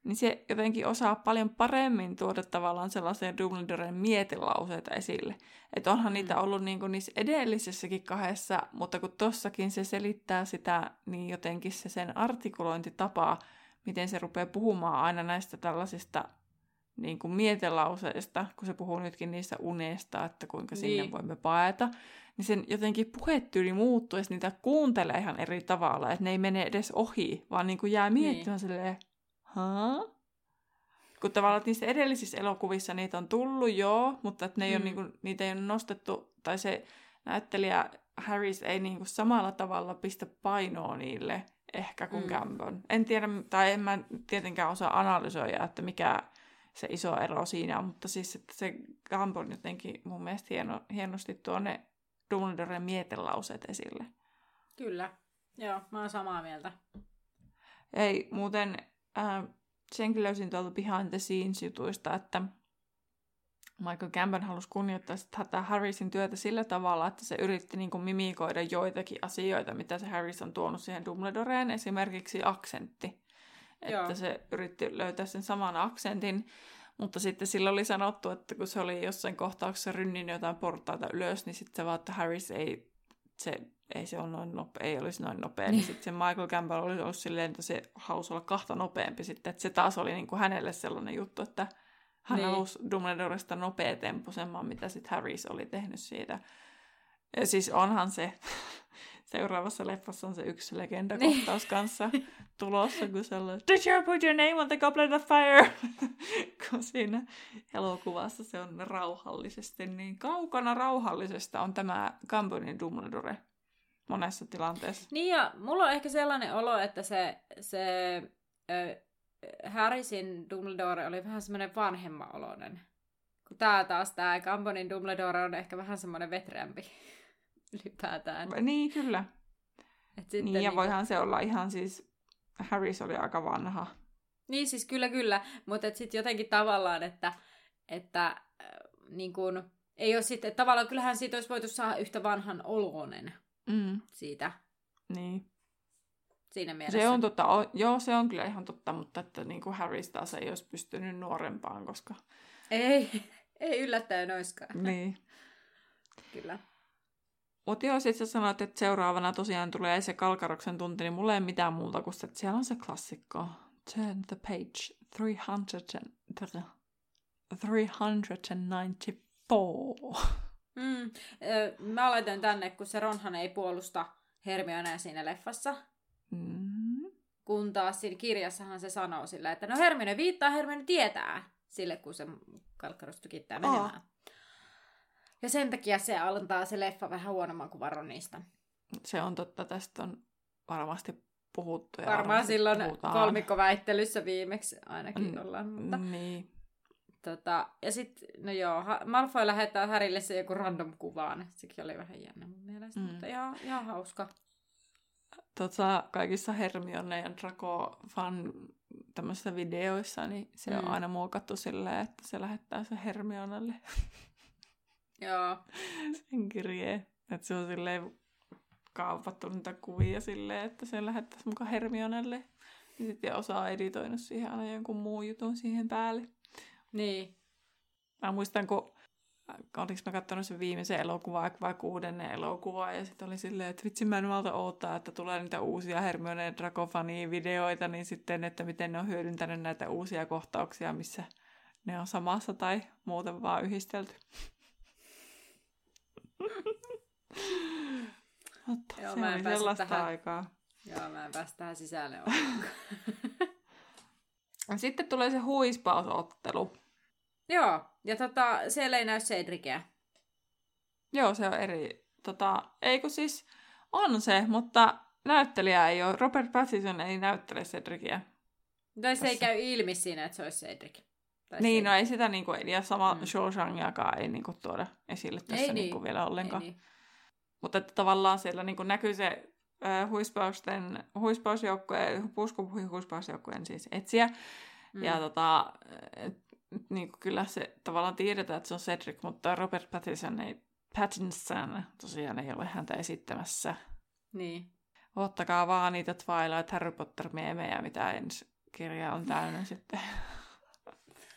niin se jotenkin osaa paljon paremmin tuoda tavallaan sellaisia Dumbledoren mietilauseita esille. Että onhan Mm. niitä ollut niin kuin niissä edellisessäkin kahdessa, mutta kun tossakin se selittää sitä, niin jotenkin se sen artikulointitapa, miten se rupeaa puhumaan aina näistä tällaisista niin kuin mietelauseista, kun se puhuu nytkin niistä unesta, että kuinka sinne Niin. voimme paeta, niin sen jotenkin puhetyyli muuttuu, ja niitä kuuntelee ihan eri tavalla, että ne ei mene edes ohi, vaan niin kuin jää miettimään niin. silleen, haa? Kun tavallaan että niissä edellisissä elokuvissa niitä on tullut, joo, mutta että ne ei Mm. ole, niin kuin, niitä ei ole nostettu, tai se näyttelijä Harris ei niin kuin samalla tavalla pistä painoa niille ehkä kuin mm. Gambon. En tiedä, tai en mä tietenkään osaa analysoida, että mikä se iso ero siinä on, mutta siis että se Gambon jotenkin mun mielestä hieno, hienosti tuo ne Dumbledoren mietelauseet esille. Kyllä. Joo, mä oon samaa mieltä. Ei, muuten äh, senkin löysin tuolta behind the scenes jutuista, että Michael Gambon halusi kunnioittaa tätä Harrisin työtä sillä tavalla, että se yritti niin kuin mimikoida joitakin asioita, mitä se Harris on tuonut siihen Dumbledoreen, esimerkiksi aksentti. Joo. Että se yritti löytää sen saman aksentin, mutta sitten sillä oli sanottu, että kun se oli jossain kohtauksessa rynnin jotain portaita ylös, niin sitten se vaan, että Harris ei, se, ei se noin nopea, ei olisi noin nopea. Niin, niin sitten se Michael Campbell oli ollut silleen, että se halusi olla kahta nopeampi sitten. Että se taas oli niin kuin hänelle sellainen juttu, että hän niin. halusi Dumbledoresta nopeatempoisemman, mitä sitten Harris oli tehnyt siitä. Ja siis onhan se, seuraavassa leffassa on se yksi legendakohtaus niin. kanssa tulossa, kun se on Did you put your name on the goblet of fire? kun siinä elokuvassa se on rauhallisesti, niin kaukana rauhallisesta on tämä Gambonin Dumbledore monessa tilanteessa. Niin ja mulla on ehkä sellainen olo, että se, se äh, Harrisin Dumbledore oli vähän semmoinen vanhemman oloinen. Kun tää taas, tää Gambonin Dumbledore on ehkä vähän semmoinen vetreämpi ylipäätään. Niin, kyllä. Et sitten niin, ja niin voihan se olla ihan siis, Harris oli aika vanha. Niin, siis kyllä, kyllä. Mutta sitten jotenkin tavallaan, että, että äh, niin kun, ei ole sitten, tavallaan kyllähän siitä olisi voitu saada yhtä vanhan oloinen mm. siitä. Niin. Siinä mielessä. Se on totta, o, joo se on kyllä ihan totta, mutta että niin kuin Harry taas ei olisi pystynyt nuorempaan, koska... Ei, ei yllättäen oiskaan. Niin. kyllä. Mutta joo, sit sä sanoit, että seuraavana tosiaan tulee se Kalkaroksen tunti, niin mulla ei mitään muuta kuin se, että siellä on se klassikko. Turn the page 300 394. Mm, mä laitan tänne, kun se Ronhan ei puolusta Hermionea siinä leffassa. Mm. Kun taas siinä kirjassahan se sanoo sillä, että no Hermione viittaa, Hermione tietää sille, kun se Kalkkaros tykittää menemään. Oh. Ja sen takia se antaa se leffa vähän huonomman kuin Varonista. Se on totta, tästä on varmasti puhuttu. Ja Varmaan silloin kolmikkoväittelyssä viimeksi ainakin ollaan. Mutta, niin. Tota, ja sitten, no joo, Malfoy lähettää Härille se joku random kuvaan. Sekin oli vähän jännä mun mielestä, mm. mutta ihan, ihan hauska. Tota, kaikissa Hermione ja Draco fan tämmöisissä videoissa, niin se mm. on aina muokattu silleen, että se lähettää se Hermionelle. Joo. Sen kirjeen. Että se on silleen kaupattu niitä kuvia silleen, että se lähettäisi mukaan Hermionelle. Ja sitten osa on editoinut siihen aina jonkun muun jutun siihen päälle. Niin. Mä muistan, kun oliko mä katsonut sen viimeisen elokuvan vai kuudennen elokuvaa, ja sitten oli silleen, että vitsi mä en malta odottaa, että tulee niitä uusia Hermione ja Dracofani videoita, niin sitten, että miten ne on hyödyntänyt näitä uusia kohtauksia, missä ne on samassa tai muuten vaan yhdistelty. Mutta Joo, se mä en oli sellaista tähän... aikaa. Joo, mä en päästä tähän sisälle Sitten tulee se huispausottelu. Joo, ja tota, siellä ei näy Cedrickeä. Joo, se on eri. Tota, eikö siis, on se, mutta näyttelijä ei ole. Robert Pattinson ei näyttele Cedrickiä. Tai se ei käy ilmi siinä, että se olisi Cedric. Tai niin, se... no ei sitä niinku, ja sama mm. Shawshangiakaan ei niinku tuoda esille tässä ei niinku niin. vielä ollenkaan. Ei niin. Mutta että tavallaan siellä niinku näkyy se äh, huispausten, huispausjoukkojen, huispausjoukkojen siis etsiä. Mm. Ja tota, et, niin kuin kyllä se tavallaan tiedetään, että se on Cedric, mutta Robert Pattinson ei, Pattinson tosiaan ei ole häntä esittämässä. Niin. Ottakaa vaan niitä Twilight Harry Potter-meemejä, mitä ensi kirja on täynnä sitten,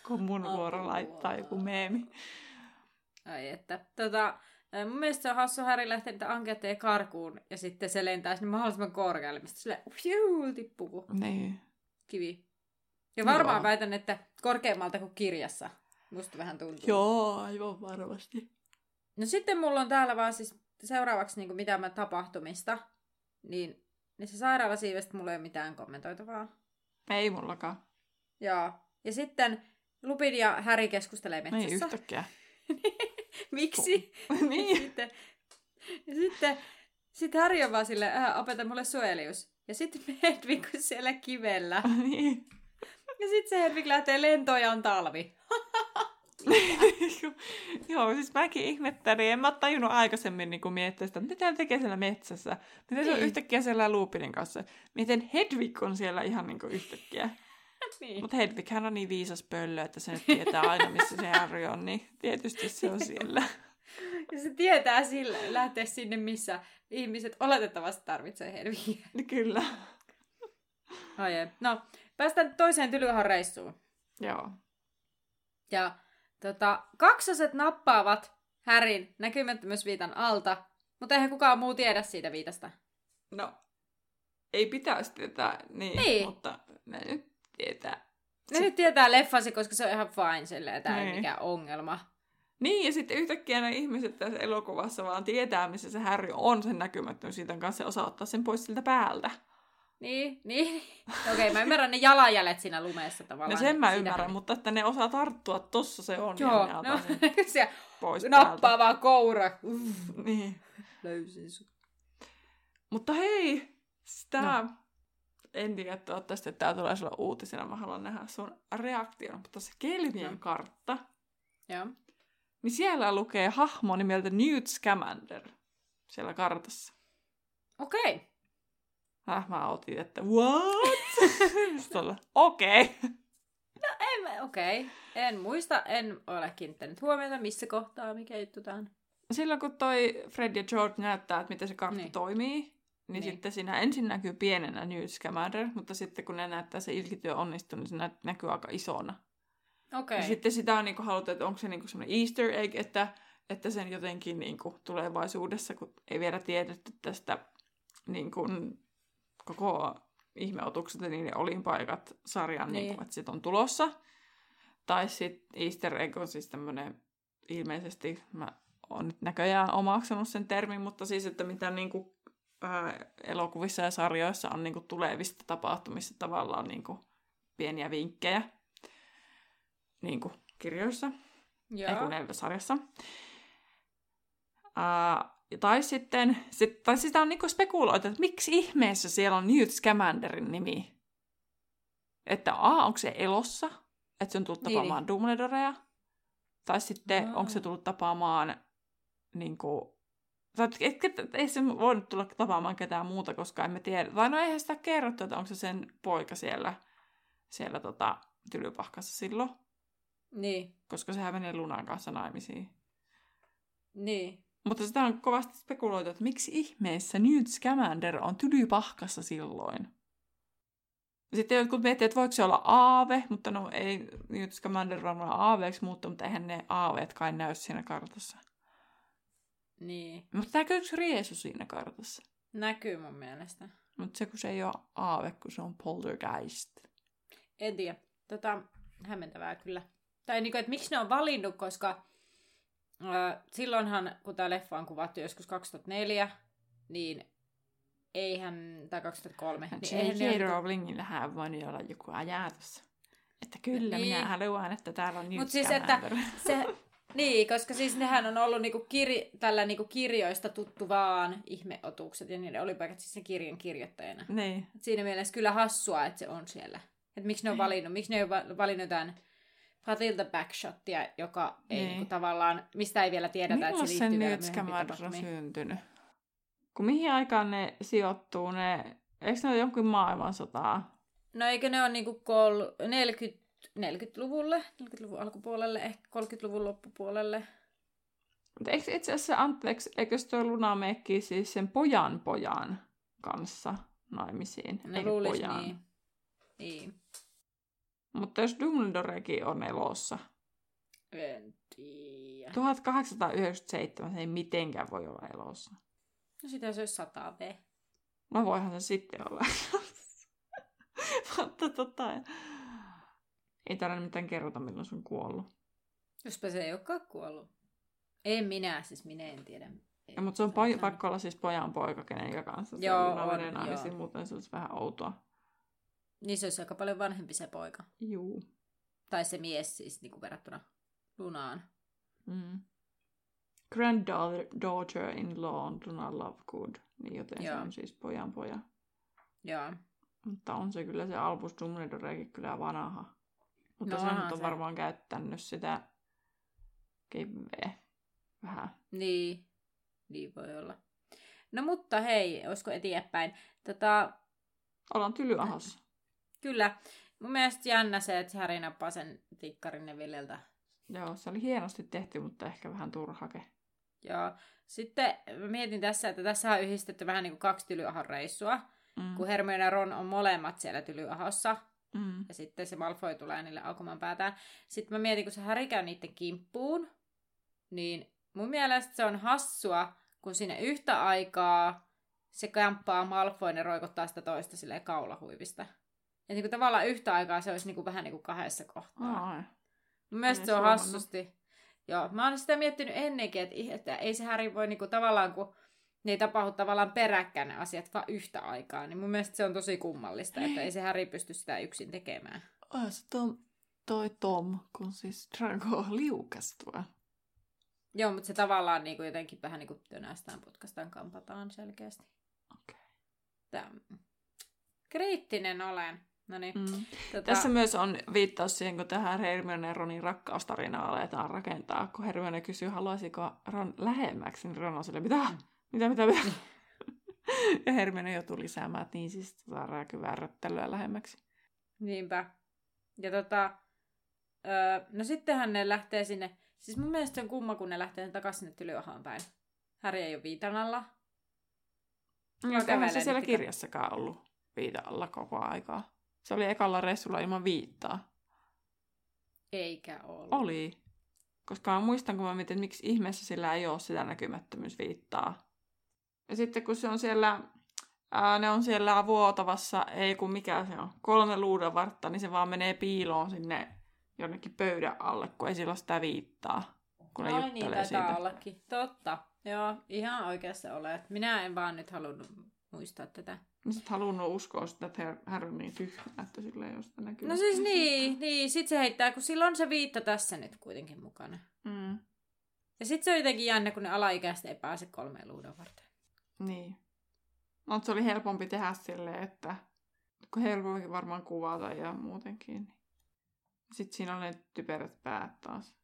kun mun vuoro laittaa joku meemi. Ai että, tota, mun mielestä se on hassu Harry lähteä niitä anketteja karkuun ja sitten se lentää sinne mahdollisimman korkealle, mistä sille tippuu niin. kivi. Ja varmaan Joo. väitän, että korkeammalta kuin kirjassa. Musta vähän tuntuu. Joo, aivan varmasti. No sitten mulla on täällä vaan siis seuraavaksi niin mitä mä tapahtumista. Niin, se sairaalasiivestä mulla ei ole mitään kommentoitavaa. Ei mullakaan. Joo. Ja sitten Lupin ja Häri keskustelee metsässä. Ei yhtäkkiä. Miksi? niin. Sitten, ja sitten, sitten Häri on vaan silleen, äh, opeta mulle suojelius. Ja sitten Hedvig siellä kivellä. niin. Ja sitten se Hedvig lähtee lentoon ja on talvi. Joo, siis mäkin ihmettelin. En mä tajunnut aikaisemmin niin miettiä sitä, mitä hän tekee siellä metsässä. Miten se on niin. yhtäkkiä siellä Lupinin kanssa. Miten Hedvig on siellä ihan niin kuin yhtäkkiä. niin. Mutta Hedwighän on niin viisas pöllö, että se nyt tietää aina, missä se Harry on, niin tietysti se on siellä. Ja se tietää sillä lähteä sinne, missä ihmiset oletettavasti tarvitsee Hedvigiä. Kyllä. Ai ei. No, päästään toiseen Tylyhan reissuun. Joo. Ja tota, kaksoset nappaavat Härin näkymättömyysviitan alta, mutta eihän kukaan muu tiedä siitä viitasta. No, ei pitäisi tietää, niin, Niin. mutta ne nyt tietää. Ne nyt tietää leffasi, koska se on ihan fine silleen, tämä ei Niin. mikään ongelma. Niin, ja sitten yhtäkkiä ne ihmiset tässä elokuvassa vaan tietää, missä se Harry on sen näkymättömyyden kanssa ja osaa ottaa sen pois siltä päältä. Niin, niin. Okei, mä ymmärrän ne jalanjäljet siinä lumeessa tavallaan. No sen mä Siitä- ymmärrän, mutta että ne osaa tarttua, tossa se on, Joo, ja ne no, se pois nappaa päältä. vaan koura. Uff, Niin. löysin sut. Mutta hei, sitä... No. No. En tiedä toivottavasti, että tämä tulee sulle uutisena. Mä haluan nähdä sun reaktion. Mutta se Kelvien No. kartta, Joo. niin siellä lukee hahmo nimeltä Newt Scamander siellä kartassa. Okei. Häh, mä otin, että what? Okei. Okay. En mä- Okei. En muista, en ole kiinnittänyt huomiota, missä kohtaa, mikä juttu tää on. Silloin kun toi Fred ja George näyttää, että miten se kartta niin. toimii, niin, Niin. niin sitten siinä ensin näkyy pienenä Newt Scamander, mutta sitten kun ne näyttää se ilkityö onnistunut, niin se nä- näkyy aika isona. Okei. Ja sitten sitä on niinku haluttu, että onko se niinku semmoinen easter egg, että, että sen jotenkin niinku tulevaisuudessa, kun ei vielä tiedetty tästä niinku koko ihmeotukset ja niiden olinpaikat sarjan, Niin. niin. niinku, että sit on tulossa. Tai sitten easter egg on siis tämmöinen, ilmeisesti mä oon nyt näköjään omaksunut sen termin, mutta siis, että mitä niinku, ää, elokuvissa ja sarjoissa on niinku tulevista tapahtumista tavallaan niinku pieniä vinkkejä niin kuin kirjoissa, Joo. ei kun sarjassa. Uh, tai sitten, sit, tai sitä on niinku spekuloitu, että miksi ihmeessä siellä on Newt Scamanderin nimi. Että A, onko se elossa, että se on tullut Niin, tapaamaan niin. Dumbledorea, tai sitten Aa. onko se tullut tapaamaan niinku, tai et, et, et, ei se voinut tulla tapaamaan ketään muuta, koska emme tiedä. Tai no eihän sitä kerrottu, että onko se sen poika siellä, siellä tota, tylypahkassa silloin Niin. koska sehän menee Lunan kanssa naimisiin. Niin. Mutta sitä on kovasti spekuloitu, että miksi ihmeessä Newt Scamander on tylypahkassa silloin. Sitten jotkut miettii, että voiko se olla aave, mutta no ei Newt Scamander varmaan aaveeksi muuttu, mutta eihän ne aaveet kai näy siinä kartassa. Niin. Mutta näkyykö yksi riesu siinä kartassa? Näkyy mun mielestä. Mutta se kun se ei ole aave, kun se on poltergeist. En tiedä. Tota, hämmentävää kyllä. Tai niinku, että miksi ne on valinnut, koska äh, silloinhan, kun tämä leffa on kuvattu joskus 2004, niin eihän, tai 2003, niin eihän J.K. Rowlingillähän voinut olla joku ajatus. Että kyllä, Niin. minä haluan, että täällä on Newt Mut siis, että se, niin, koska siis nehän on ollut niinku kir, tällä niinku kirjoista tuttu vaan ihmeotukset, ja niiden olipaikat siis sen kirjan kirjoittajana. Niin. Et siinä mielessä kyllä hassua, että se on siellä. Että miksi ne on valinnut, miksi ne va- valinnut jotain Patilta backshottia, joka ei Niin. niinku tavallaan, mistä ei vielä tiedetä, että Milloin se se liittyy vielä on tapahtumiin. syntynyt? Kun mihin aikaan ne sijoittuu, ne... Eikö ne ole jonkun maailmansotaa? No eikö ne ole niinku kol... 40, 40-luvulle, 40-luvun alkupuolelle, ehkä 30-luvun loppupuolelle. Mutta eikö itse asiassa, anteeksi, eikö se tuo Luna meekki siis sen pojan pojan kanssa naimisiin? No Eikä luulis pojan. niin. Niin. Mutta jos Dumbledorekin on elossa, En tiedä. 1897 se ei mitenkään voi olla elossa. No sitä se olisi 100 V. No voihan se sitten olla. Mutta tota, ei täällä mitään kerrota, milloin se on kuollut. Jospa se ei olekaan kuollut. En minä, siis minä en tiedä. Ja, mutta se on näin. pakko olla siis pojan poika, kenen kanssa se Joo, on, joo. muuten se olisi vähän outoa. Niin se olisi aika paljon vanhempi se poika. Juu. Tai se mies siis niin kuin verrattuna Lunaan. Mm. Granddaughter-in-law on Luna Lovegood, niin joten Joo. se on siis pojan poja. Joo. Mutta on se kyllä se Albus Dumbledorekin kyllä vanha. Mutta No nyt on se. varmaan käyttänyt sitä keveä vähän. Niin. Niin voi olla. No mutta hei, olisiko eteenpäin? Tota, Ollaan tylyahossa. kyllä. mun mielestä jännä se, että Harry nappaa sen tikkarin Nevilleltä. Joo, se oli hienosti tehty, mutta ehkä vähän turhake. Joo. Sitten mietin tässä, että tässä on yhdistetty vähän niin kuin kaksi tylyahon reissua, mm. kun Hermione ja Ron on molemmat siellä tylyahossa. Mm. Ja sitten se Malfoy tulee niille aukomaan päätään. Sitten mä mietin, kun se Harry käy niiden kimppuun, niin mun mielestä se on hassua, kun sinne yhtä aikaa se kämppaa Malfoyn ja roikottaa sitä toista silleen kaulahuivista. Ja niin kuin tavallaan yhtä aikaa se olisi niin kuin vähän niin kuin kahdessa kohtaa. Ai. Mun mielestä se on hassusti. Joo, mä oon sitä miettinyt ennenkin, että, että ei se Harry voi niinku tavallaan, kun ne ei tapahdu tavallaan peräkkäin ne asiat, vaan yhtä aikaa. Niin mun mielestä se on tosi kummallista, että ei se Harry pysty sitä yksin tekemään. Oh, se Tom, toi Tom, kun siis Drago liukastua. Joo, mutta se tavallaan niinku jotenkin vähän niin kuin tönästään, putkastaan, kampataan selkeästi. Okei. Okay. Kriittinen olen. No niin. Mm. Tota... Tässä myös on viittaus siihen, kun tähän Hermione ja Ronin rakkaustarinaa aletaan rakentaa. Kun Hermione kysyy, haluaisiko Ron lähemmäksi, niin Ron on sille, mitä? Mm. Mitä, mitä, mitä? ja Hermione joutuu lisäämään, että niin siis saadaan kyllä värrättelyä lähemmäksi. Niinpä. Ja tota, öö, no sittenhän ne lähtee sinne, siis mun mielestä on kumma, kun ne lähtee takaisin sinne Tylyohaan päin. Häri ei ole viitan alla. No, eihän se siellä kirjassakaan ollut viitan alla koko aikaa. Se oli ekalla reissulla ilman viittaa. Eikä ollut. Oli. Koska mä muistan, kun mä mietin, että miksi ihmeessä sillä ei ole sitä näkymättömyysviittaa. Ja sitten kun se on siellä, ää, ne on siellä vuotavassa, ei kun mikä se on, kolme luudanvartta, niin se vaan menee piiloon sinne jonnekin pöydän alle, kun ei sillä ole sitä viittaa. Kun ne Ai niin, taitaa ollakin. Totta. Joo, ihan oikeassa olet. Minä en vaan nyt halunnut muistaa tätä. Mä sit halunnut uskoa sitä, että Harry on niin tyhmä, että sillä ei ole sitä näkyy. No siis niin, niin, sit se heittää, kun sillä on se viitta tässä nyt kuitenkin mukana. Mm. Ja sit se on jotenkin jännä, kun ne alaikäiset ei pääse kolmeen luudon varten. Niin. Mutta se oli helpompi tehdä silleen, että kun helpompi varmaan kuvata ja muutenkin. Niin. Sitten siinä on ne typerät päät taas.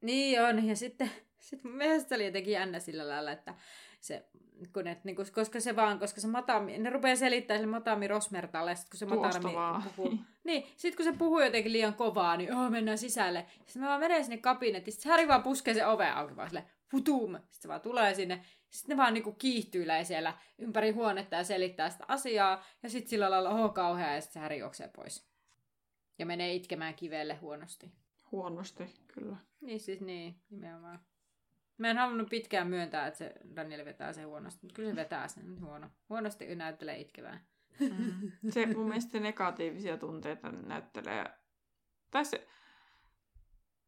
Niin on, ja sitten sit mun mielestä oli jotenkin jännä sillä lailla, että se, kun et, niin kun, koska se vaan, koska se Matami, ne rupeaa selittämään sille Matami Rosmertalle, sit kun se Matami puhuu, niin, sit kun se puhuu jotenkin liian kovaa, niin oh, mennään sisälle. Sitten me vaan menee sinne kabinettiin, sitten Harry vaan puskee se ove auki vaan sille, futum, sitten se vaan tulee sinne, sitten ne vaan niinku kiihtyilee siellä ympäri huonetta ja selittää sitä asiaa, ja sitten sillä lailla, oho kauhea, ja sitten se juoksee pois. Ja menee itkemään kivelle huonosti. Huonosti, kyllä. Niin siis niin, nimenomaan. Mä en halunnut pitkään myöntää, että se Daniel vetää sen huonosti, mutta kyllä se vetää sen huono. Huonosti näyttelee itkevää. Mm. Se mun mielestä negatiivisia tunteita näyttelee. Tai se,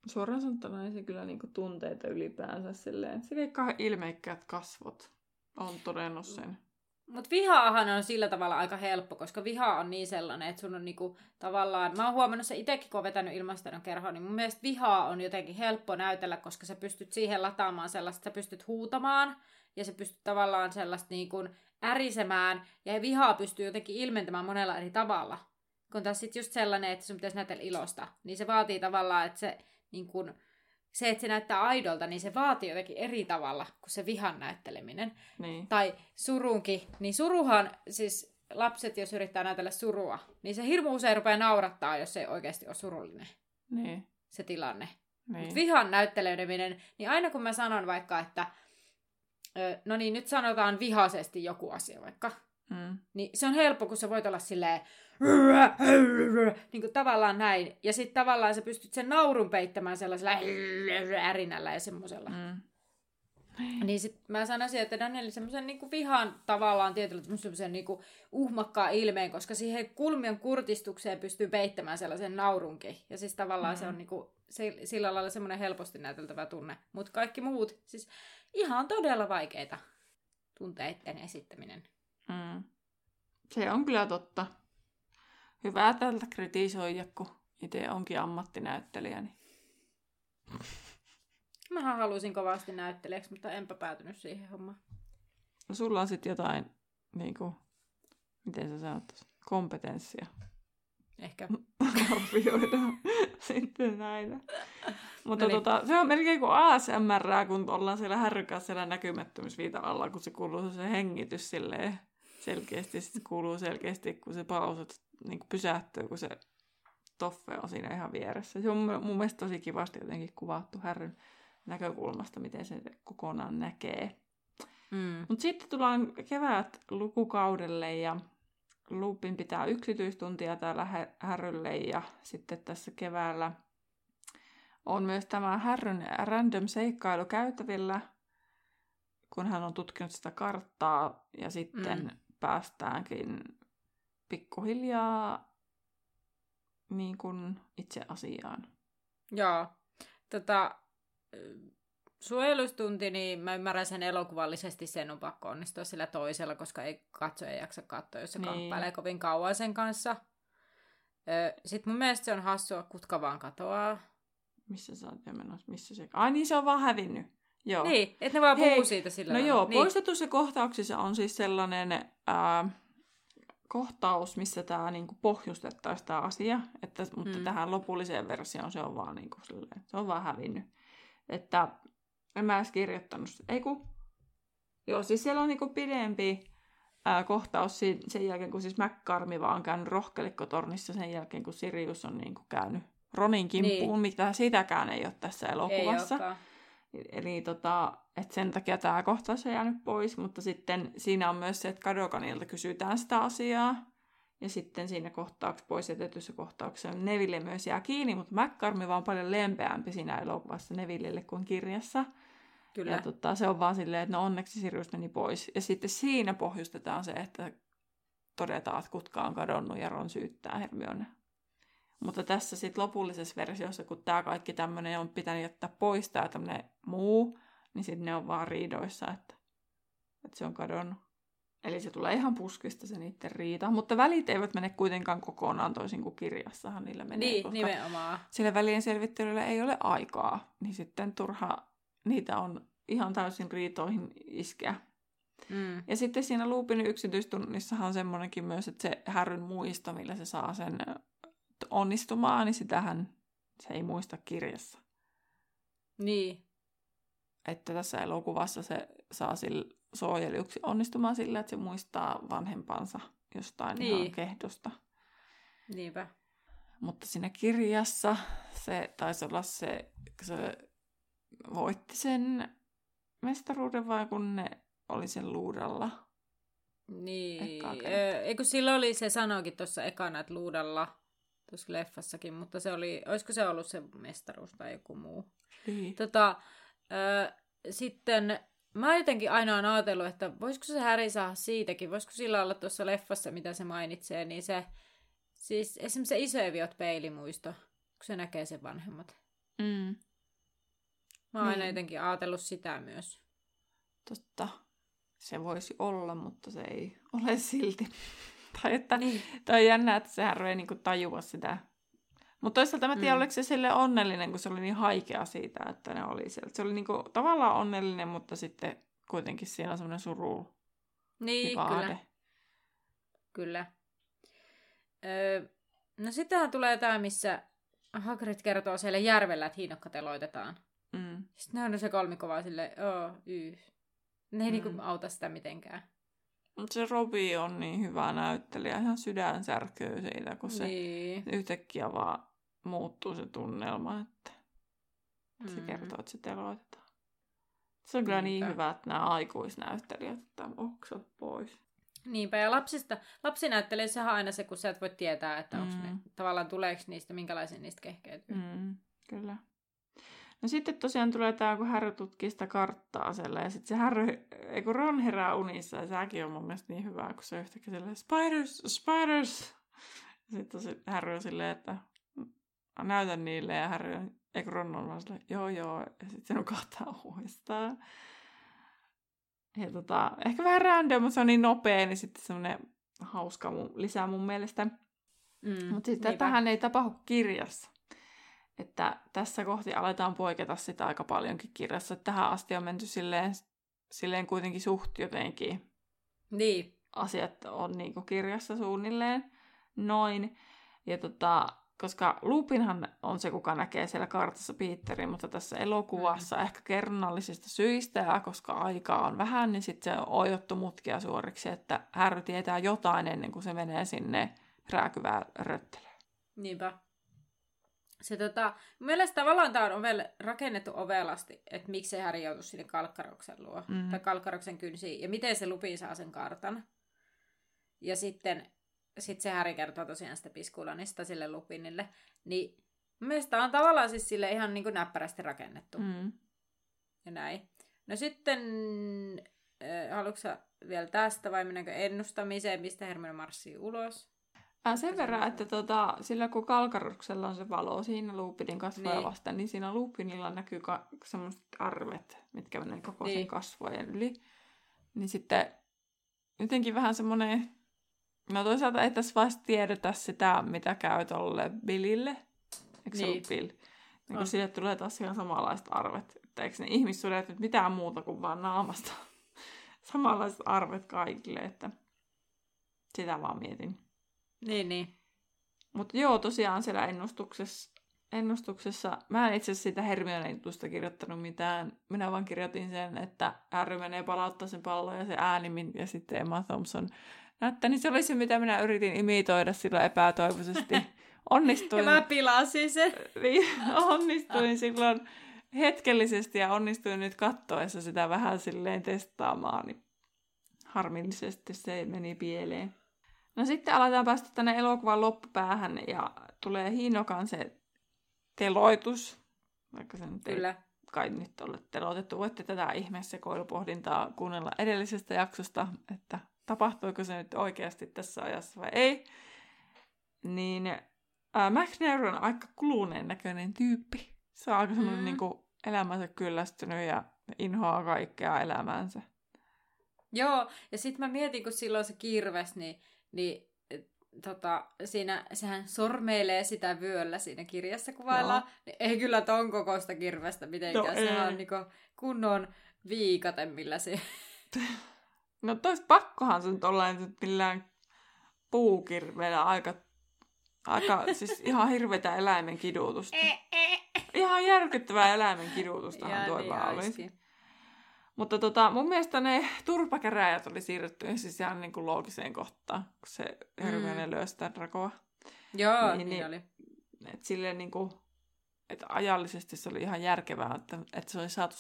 suoraan sanottuna se kyllä niinku tunteita ylipäänsä silleen. Se kaikki ilmeikkäät kasvot on todennut sen. Mutta vihaahan on sillä tavalla aika helppo, koska viha on niin sellainen, että sun on niinku tavallaan... Mä oon huomannut se itsekin, kun on vetänyt ilmaston kerhoa, niin mun mielestä vihaa on jotenkin helppo näytellä, koska sä pystyt siihen lataamaan sellaista, sä pystyt huutamaan ja sä pystyt tavallaan sellaista niinku ärisemään ja vihaa pystyy jotenkin ilmentämään monella eri tavalla. Kun taas sitten just sellainen, että sun pitäisi näytellä ilosta, niin se vaatii tavallaan, että se niin kun, se, että se näyttää aidolta, niin se vaatii jotenkin eri tavalla kuin se vihan näytteleminen. Niin. Tai surunkin. Niin suruhan, siis lapset, jos yrittää näytellä surua, niin se hirmu usein rupeaa naurattaa, jos se ei oikeasti ole surullinen. Niin. Se tilanne. Niin. Mutta vihan näytteleminen, niin aina kun mä sanon vaikka, että no niin, nyt sanotaan vihaisesti joku asia vaikka, mm. niin se on helppo, kun sä voit olla silleen, niin kuin tavallaan näin. Ja sitten tavallaan sä pystyt sen naurun peittämään sellaisella ärinällä ja semmoisella. Mm. Niin sit mä sanoisin, että Danieli semmoisen niinku vihan tavallaan tietyllä semmoisen niinku uhmakkaan ilmeen, koska siihen kulmion kurtistukseen pystyy peittämään sellaisen naurunkin. Ja siis tavallaan mm. se on niinku, se, sillä lailla semmoinen helposti näyteltävä tunne. Mutta kaikki muut, siis ihan todella vaikeita tunteiden esittäminen. Mm. Se on kyllä totta hyvä tältä kritisoida, kun itse onkin ammattinäyttelijä. Niin... Mähän halusin kovasti näyttelijäksi, mutta enpä päätynyt siihen hommaan. No sulla on sitten jotain, niin kuin, miten sä sanot, kompetenssia. Ehkä. Arvioida sitten näitä. Mutta no niin. tota, se on melkein kuin ASMR, kun ollaan siellä härrykässä siellä näkymättömyysviita alla, kun se kuuluu se hengitys silleen selkeästi. Sitten kuuluu selkeästi, kun se pausut niin kuin pysähtyy, kun se Toffe on siinä ihan vieressä. Se on mun mielestä tosi kivasti jotenkin kuvattu Härryn näkökulmasta, miten se kokonaan näkee. Mm. Mutta sitten tullaan kevät lukukaudelle ja Lupin pitää yksityistuntia täällä Härrylle ja sitten tässä keväällä on myös tämä Härryn random seikkailu käytävillä, kun hän on tutkinut sitä karttaa ja sitten mm. päästäänkin pikkuhiljaa niin kuin itse asiaan. Joo. Tota, suojelustunti, niin mä ymmärrän sen elokuvallisesti, sen on pakko onnistua sillä toisella, koska ei katsoja jaksa katsoa, jos se niin. kamppailee kovin kauan sen kanssa. Sitten mun mielestä se on hassua, kutka vaan katoaa. Missä sä oot menossa? Missä se... Ai niin, se on vaan hävinnyt. Joo. Niin, että ne vaan puhuu siitä sillä No joo, niin. poistetussa kohtauksissa on siis sellainen ää, kohtaus, missä tämä niinku pohjustettaisiin tämä asia, että, mutta mm. tähän lopulliseen versioon se on vaan, niinku, silleen, se on vaan hävinnyt. Että en mä edes kirjoittanut sitä. Ei kun... Joo, siis siellä on niinku pidempi ää, kohtaus sen jälkeen, kun siis McCarmi vaan on käynyt rohkelikkotornissa sen jälkeen, kun Sirius on niinku käynyt Ronin kimppuun, niin. mitä sitäkään ei ole tässä elokuvassa. Ei Eli tota, et sen takia tämä kohtaus on jäänyt pois, mutta sitten siinä on myös se, että Kadokanilta kysytään sitä asiaa. Ja sitten siinä kohtauksessa, pois jätetyssä kohtauksessa Neville myös jää kiinni, mutta McCarmi vaan paljon lempeämpi siinä elokuvassa Nevillelle kuin kirjassa. Kyllä. Ja tota, se on vaan silleen, että no onneksi Sirius meni pois. Ja sitten siinä pohjustetaan se, että todetaan, että kutka on kadonnut ja Ron syyttää Hermione. Mutta tässä sitten lopullisessa versiossa, kun tämä kaikki tämmöinen on pitänyt jättää pois, tämä tämmöinen muu, niin sitten ne on vaan riidoissa, että, että se on kadonnut. Eli se tulee ihan puskista se niiden riita, mutta välit eivät mene kuitenkaan kokonaan toisin kuin kirjassahan niillä menee. Niin, koska nimenomaan. Sillä välien selvittelyllä ei ole aikaa, niin sitten turha niitä on ihan täysin riitoihin iskeä. Mm. Ja sitten siinä Lupin yksityistunnissahan on semmoinenkin myös, että se härryn muisto, millä se saa sen onnistumaan, niin sitähän se ei muista kirjassa. Niin. Että tässä elokuvassa se saa sille suojelijuksi onnistumaan sillä, että se muistaa vanhempansa jostain niin. ihan kehdosta. Niinpä. Mutta siinä kirjassa se taisi olla se, se voitti sen mestaruuden vai kun ne oli sen luudalla. Niin, eikö silloin oli se sanoikin tuossa ekana, että luudalla tuossa leffassakin, mutta se oli, olisiko se ollut se mestaruus tai joku muu. Niin. Tota, sitten mä jotenkin aina on ajatellut, että voisiko se Häri saada siitäkin, voisiko sillä olla tuossa leffassa, mitä se mainitsee, niin se, siis esimerkiksi se isoeviot peilimuisto, kun se näkee sen vanhemmat. Mm. Mä oon niin. aina jotenkin ajatellut sitä myös. Totta. Se voisi olla, mutta se ei ole silti. tai että niin. toi on jännä, että se Harry ei niinku tajua sitä. Mutta toisaalta mä tiedän, mm. oliko se sille onnellinen, kun se oli niin haikea siitä, että ne oli siellä. Se oli niinku tavallaan onnellinen, mutta sitten kuitenkin siinä on semmoinen suru. Niin, kyllä. Kyllä. Öö, no sittenhän tulee tämä, missä Hagrid kertoo siellä järvellä, että hiinokka teloitetaan. Mm. Sitten ne on se kolmikko vaan silleen, oo, yh. Ne ei mm. niinku auta sitä mitenkään. Mutta se Robi on niin hyvä näyttelijä, ihan sydän särkyy siitä, kun se niin. yhtäkkiä vaan muuttuu se tunnelma, että se mm. kertoo, että se teloitetaan. Se on kyllä niin hyvä, että nämä aikuisnäyttelijät ottaa oksat pois. Niinpä, ja lapsista, lapsinäyttelijässä on aina se, kun sä et voi tietää, että mm. onko ne, tavallaan tuleeko niistä, minkälaisia niistä kehkeytyy. Mm, kyllä. No sitten tosiaan tulee tämä, kun Harry tutkii sitä karttaa siellä, ja sitten se Harry, kun Ron herää unissa, ja sekin on mun mielestä niin hyvä, kun se yhtäkkiä silleen, spiders, spiders! Sitten Harry on silleen, että näytän niille, ja Harry on, eikö Ron on vaan silleen, joo joo, ja sitten se nukahtaa uudestaan. Ja tota, ehkä vähän random, mutta se on niin nopea, niin sitten semmoinen hauska mun, lisää mun mielestä. Mm, mutta sitten tähän ei tapahdu kirjassa että tässä kohti aletaan poiketa sitä aika paljonkin kirjassa. Että tähän asti on menty silleen, silleen kuitenkin suht jotenkin. Niin. Asiat on niin kirjassa suunnilleen noin. Ja tota, koska Lupinhan on se, kuka näkee siellä kartassa Peterin, mutta tässä elokuvassa mm. ehkä kerronnallisista syistä ja koska aikaa on vähän, niin sitten se on ojottu mutkia suoriksi, että Harry tietää jotain ennen kuin se menee sinne rääkyvää rötteleen. Niinpä. se tota, mun mielestä tavallaan tämä on ovel, rakennettu ovelasti, että miksi se Häri joutui sinne Kalkkaroksen luo, mm. tai Kalkkaroksen kynsiin, ja miten se Lupi saa sen kartan. Ja sitten sit se Häri kertoo tosiaan sitä Piskulanista sille Lupinille. Niin mielestäni on tavallaan siis sille ihan niin kuin näppärästi rakennettu. Mm. Ja näin. No sitten, äh, haluatko vielä tästä vai mennäänkö ennustamiseen, mistä Hermione marssii ulos? Äh, sen verran, että tota, sillä kun Kalkaruksella on se valo siinä Lupinin kasvoja niin. vasta, niin siinä Lupinilla näkyy ka- semmoiset arvet, mitkä menee koko niin. sen kasvojen yli. Niin sitten jotenkin vähän semmoinen, no toisaalta ei tässä vasta tiedetä sitä, mitä käy tolle Billille. Eikö se niin. Bill? Niin kun sille tulee taas ihan samanlaiset arvet. Että eikö ne ihmissuudet nyt mitään muuta kuin vaan naamasta. samanlaiset arvet kaikille, että sitä vaan mietin. Niin, niin. Mutta joo, tosiaan siellä ennustuksessa, ennustuksessa, mä en itse asiassa siitä Hermione kirjoittanut mitään. Minä vaan kirjoitin sen, että Harry menee palauttaa sen pallon ja se ääni, ja sitten Emma Thompson näyttää. Niin se oli se, mitä minä yritin imitoida sillä epätoivoisesti. Onnistuin. ja mä pilasin sen. niin, onnistuin silloin hetkellisesti ja onnistuin nyt kattoessa sitä vähän silleen testaamaan. Niin harmillisesti se meni pieleen. No sitten aletaan päästä tänne elokuvan loppupäähän ja tulee Hinokan se teloitus, vaikka se nyt Kyllä. ei kai nyt ole teloitettu. Voitte tätä ihmeessä koulupohdintaa kuunnella edellisestä jaksosta, että tapahtuiko se nyt oikeasti tässä ajassa vai ei. Niin Max Neuro on aika kuluneen näköinen tyyppi. Se on aika semmoinen mm. niin kuin, elämänsä kyllästynyt ja inhoaa kaikkea elämäänsä. Joo, ja sitten mä mietin, kun silloin se kirves, niin niin tota, siinä, sehän sormeilee sitä vyöllä siinä kirjassa kuvaillaan. Niin ei kyllä ton kokoista kirvestä mitenkään. No, Sehän on niinku kunnon viikate, millä se... No tois pakkohan se nyt olla että millään puukirveellä aika, aika siis ihan hirvetä eläimen kidutusta. ihan järkyttävää eläimen kidutustahan tuo niin olisi. Mutta tota, mun mielestä ne turpakäräjät oli siirretty siis ihan niin kuin loogiseen kohtaan, kun se Hermione mm. lyö sitä drakoa. Joo, niin, niin, niin oli. Et silleen niin kuin, että ajallisesti se oli ihan järkevää, että, että se oli saatu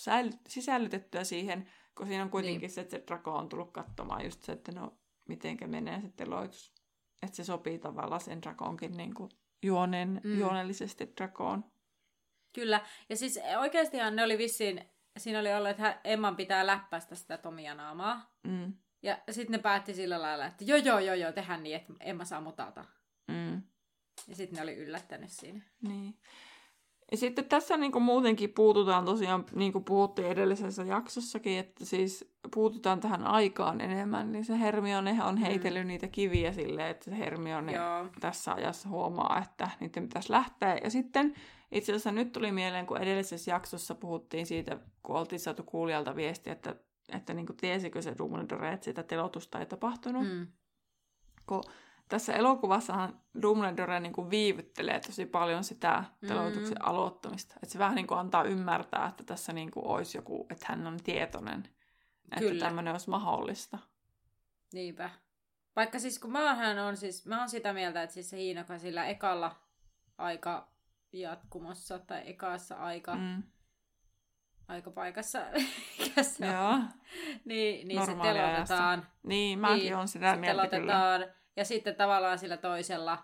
sisällytettyä siihen, kun siinä on kuitenkin niin. se, että se drako on tullut katsomaan just se, että no mitenkä menee sitten loitus. Että se sopii tavallaan sen drakonkin niin kuin juonen, mm. juonellisesti drakoon. Kyllä, ja siis oikeastihan ne oli vissiin siinä oli ollut, että Emman pitää läppäistä sitä Tomia naamaa. Mm. Ja sitten ne päätti sillä lailla, että joo joo joo joo, tehdään niin, että Emma saa mutata. Mm. Ja sitten ne oli yllättänyt siinä. Niin. Ja sitten tässä niin kuin muutenkin puututaan tosiaan, niin kuin puhuttiin edellisessä jaksossakin, että siis puututaan tähän aikaan enemmän, niin se Hermione on mm. heitellyt mm. niitä kiviä silleen, että se Hermione Joo. tässä ajassa huomaa, että niiden pitäisi lähteä. Ja sitten itse asiassa nyt tuli mieleen, kun edellisessä jaksossa puhuttiin siitä, kun oltiin saatu kuulijalta viesti, että, että niin kuin tiesikö se Dumbledore, että sitä telotusta ei tapahtunut. Mm. Kun tässä elokuvassahan Dumbledore niin kuin viivyttelee tosi paljon sitä teloituksen mm. aloittamista. Että se vähän niin kuin antaa ymmärtää, että tässä niin kuin olisi joku, että hän on tietoinen, Kyllä. että tämmöinen olisi mahdollista. Niinpä. Vaikka siis kun mähän on siis, mä oon sitä mieltä, että siis se Hiinoka sillä ekalla aika jatkumossa tai ekassa aika, mm. aikapaikassa, se Joo. niin, niin se telotetaan. Niin, mäkin niin, on sitä mieltä kyllä. Ja sitten tavallaan sillä toisella,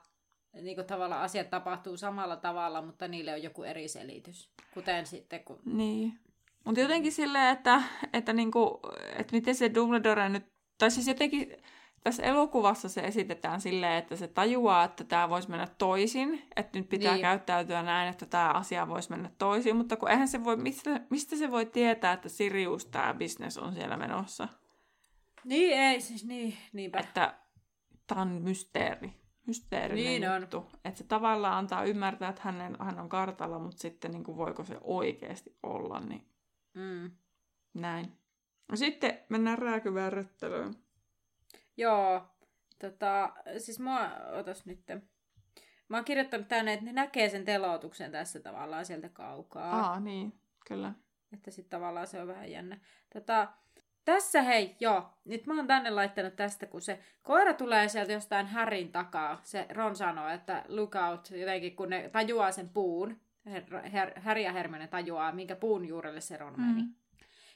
niin kuin tavallaan asiat tapahtuu samalla tavalla, mutta niille on joku eri selitys. Kuten sitten kun... Niin. Mutta jotenkin silleen, että, että, niinku, että miten se Dumbledore nyt... Tai siis jotenkin tässä elokuvassa se esitetään silleen, että se tajuaa, että tämä voisi mennä toisin, että nyt pitää niin. käyttäytyä näin, että tämä asia voisi mennä toisin, mutta kun eihän se voi, mistä, mistä se voi tietää, että Sirius tämä bisnes on siellä menossa? Niin, ei, siis niin, niinpä. Että tämä on mysteeri. Mysteerinen niin juttu. On. Että se tavallaan antaa ymmärtää, että hänen, hän on kartalla, mutta sitten niin kuin, voiko se oikeasti olla, niin mm. näin. No sitten mennään rääkyvärryttelyyn. Joo, tota, siis mä otas nyt. Mä oon kirjoittanut tänne, että ne näkee sen telotuksen tässä tavallaan sieltä kaukaa. Aa, niin, kyllä. Että sitten tavallaan se on vähän jännä. Tota, tässä hei, joo, nyt mä oon tänne laittanut tästä, kun se koira tulee sieltä jostain Härin takaa. Se Ron sanoo, että look out, jotenkin kun ne tajuaa sen puun. Häri ja Hermione tajuaa, minkä puun juurelle se Ron meni. Mm.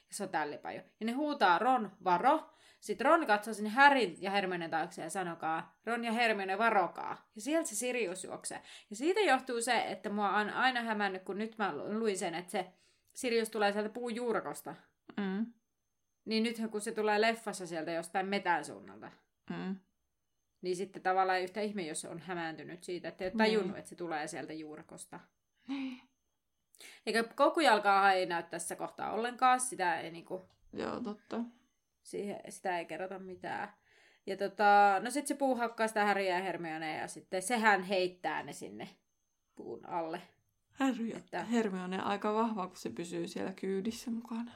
Ja se on tällipaju. Ja ne huutaa Ron, varo. Sitten Ron katsoo sinne Härin ja Hermione taakse ja sanokaa, Ron ja Hermione varokaa. Ja sieltä se Sirius juoksee. Ja siitä johtuu se, että mua on aina hämännyt, kun nyt mä luin sen, että se Sirius tulee sieltä puun juurakosta. Mm. Niin nythän kun se tulee leffassa sieltä jostain metän suunnalta, mm. niin sitten tavallaan yhtä ihme, jos on hämääntynyt siitä, että ei ole tajunnut, niin. että se tulee sieltä juurakosta. Niin. Eikä kokujalkaa ei näy tässä kohtaa ollenkaan, sitä ei niinku... Joo, totta. Siihen, sitä ei kerrota mitään. Ja tota, no sitten se puu hakkaa sitä Häriä ja Hermione ja sitten sehän heittää ne sinne puun alle. Harry että... Hermione aika vahva, kun se pysyy siellä kyydissä mukana.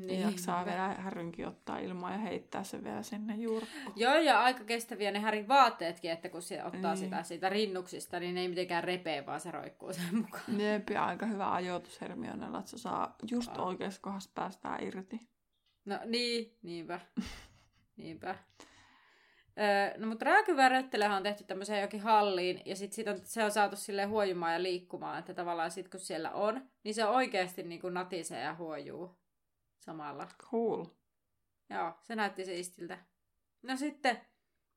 Niin. Ja jaksaa vielä härrynkin ottaa ilmaa ja heittää sen vielä sinne juurkkuun. Joo, ja aika kestäviä ne härin vaatteetkin, että kun se ottaa niin. sitä siitä rinnuksista, niin ne ei mitenkään repee, vaan se roikkuu sen mukaan. Jep, ja aika hyvä ajoitus Hermionella, että se saa just oh. oikeassa kohdassa päästää irti. No niin, niinpä. niinpä. Öö, no mutta rääkyväröttelehän on tehty tämmöiseen jokin halliin, ja sitten sit on, se on saatu sille huojumaan ja liikkumaan, että tavallaan sit kun siellä on, niin se oikeasti niin kuin natisee ja huojuu samalla. Cool. Joo, se näytti siistiltä. No sitten,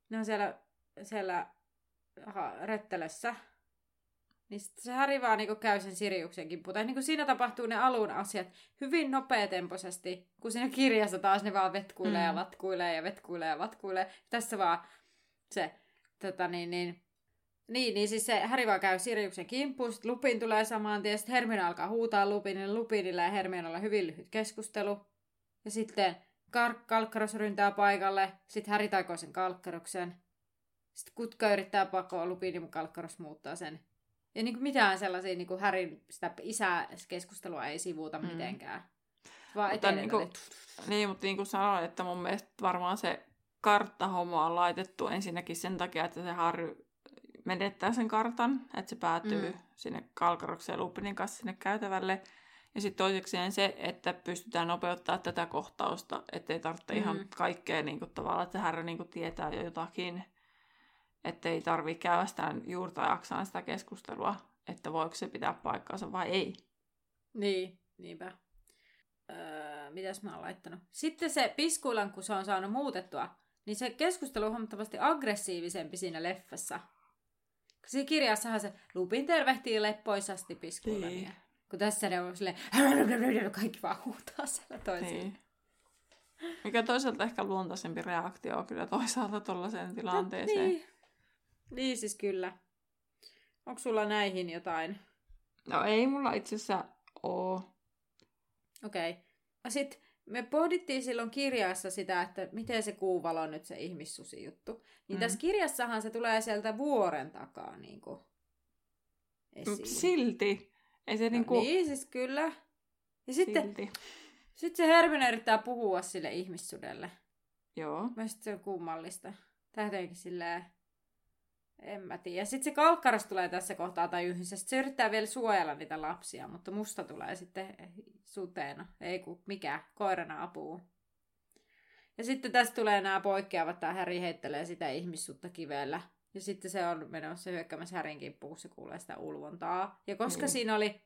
ne on siellä, siellä aha, rettelössä. Niin sitten se Häri vaan niin käy sen Siriuksen kimppuun. Tai niin siinä tapahtuu ne alun asiat hyvin nopeatempoisesti, kun siinä kirjassa taas ne vaan vetkuilee mm. ja vatkuilee ja vetkuilee ja vatkuilee. Tässä vaan se, tota niin, niin, niin, niin siis se Häri vaan käy Siriuksen kimppuun, sitten Lupin tulee samaan tien, sitten Hermione alkaa huutaa Lupinille, Lupinille ja Hermionella hyvin lyhyt keskustelu. Ja sitten Kar- Kalkkaros ryntää paikalle, sitten Häri taikoo sen Kalkkaroksen. Sitten Kutka yrittää pakoa Lupin, mutta Kalkkaros muuttaa sen. Ja niin kuin mitään sellaisia niin kuin Härin sitä isää keskustelua ei sivuuta mm. mitenkään. Vaan mutta niin, kuin, niin, mutta niin kuin sanoin, että mun mielestä varmaan se karttahomma on laitettu ensinnäkin sen takia, että se Harry menettää sen kartan, että se päätyy mm. sinne Kalkaroksen ja Lupinin kanssa sinne käytävälle. Ja sitten toisekseen se, että pystytään nopeuttaa tätä kohtausta, ettei tarvitse mm. ihan kaikkea niin kuin, tavallaan, että herra niin kuin, tietää jo jotakin, ettei tarvitse käydä sitä juurta jaksaan sitä keskustelua, että voiko se pitää paikkaansa vai ei. Niin, niinpä. Öö, mitäs mä oon laittanut? Sitten se piskuilan, kun se on saanut muutettua, niin se keskustelu on huomattavasti aggressiivisempi siinä leffassa. Siinä kirjassahan se Lupin tervehtii leppoisasti piskuilania. Niin. Kun tässä ne on silleen, kaikki vaan huutaa siellä toisille. Niin. Mikä toisaalta ehkä luontaisempi reaktio kyllä toisaalta tuollaiseen tilanteeseen. Niin. niin siis kyllä. Onko sulla näihin jotain? No ei mulla itse asiassa oo. Okei. Okay. Sitten me pohdittiin silloin kirjassa sitä, että miten se kuuvalo on nyt se ihmissusi juttu. Niin mm. tässä kirjassahan se tulee sieltä vuoren takaa niin kuin esiin. Silti. Ei se no, niinku... Niin, siis kyllä. Ja sitten, Silti. sitten se Hermione yrittää puhua sille ihmissudelle. Joo. Mielestäni se on kummallista. Tämä jotenkin silleen... En mä tiedä. Sitten se kalkkaras tulee tässä kohtaa tai yhdessä. Sitten se yrittää vielä suojella niitä lapsia, mutta musta tulee sitten suteena. Ei ku mikä, koirana apuu. Ja sitten tästä tulee nämä poikkeavat, tämä Häri heittelee sitä ihmissutta kivellä. Ja sitten se on menossa hyökkäämässä Härin kimppuun, se kuulee sitä ulvontaa. Ja koska mm. siinä oli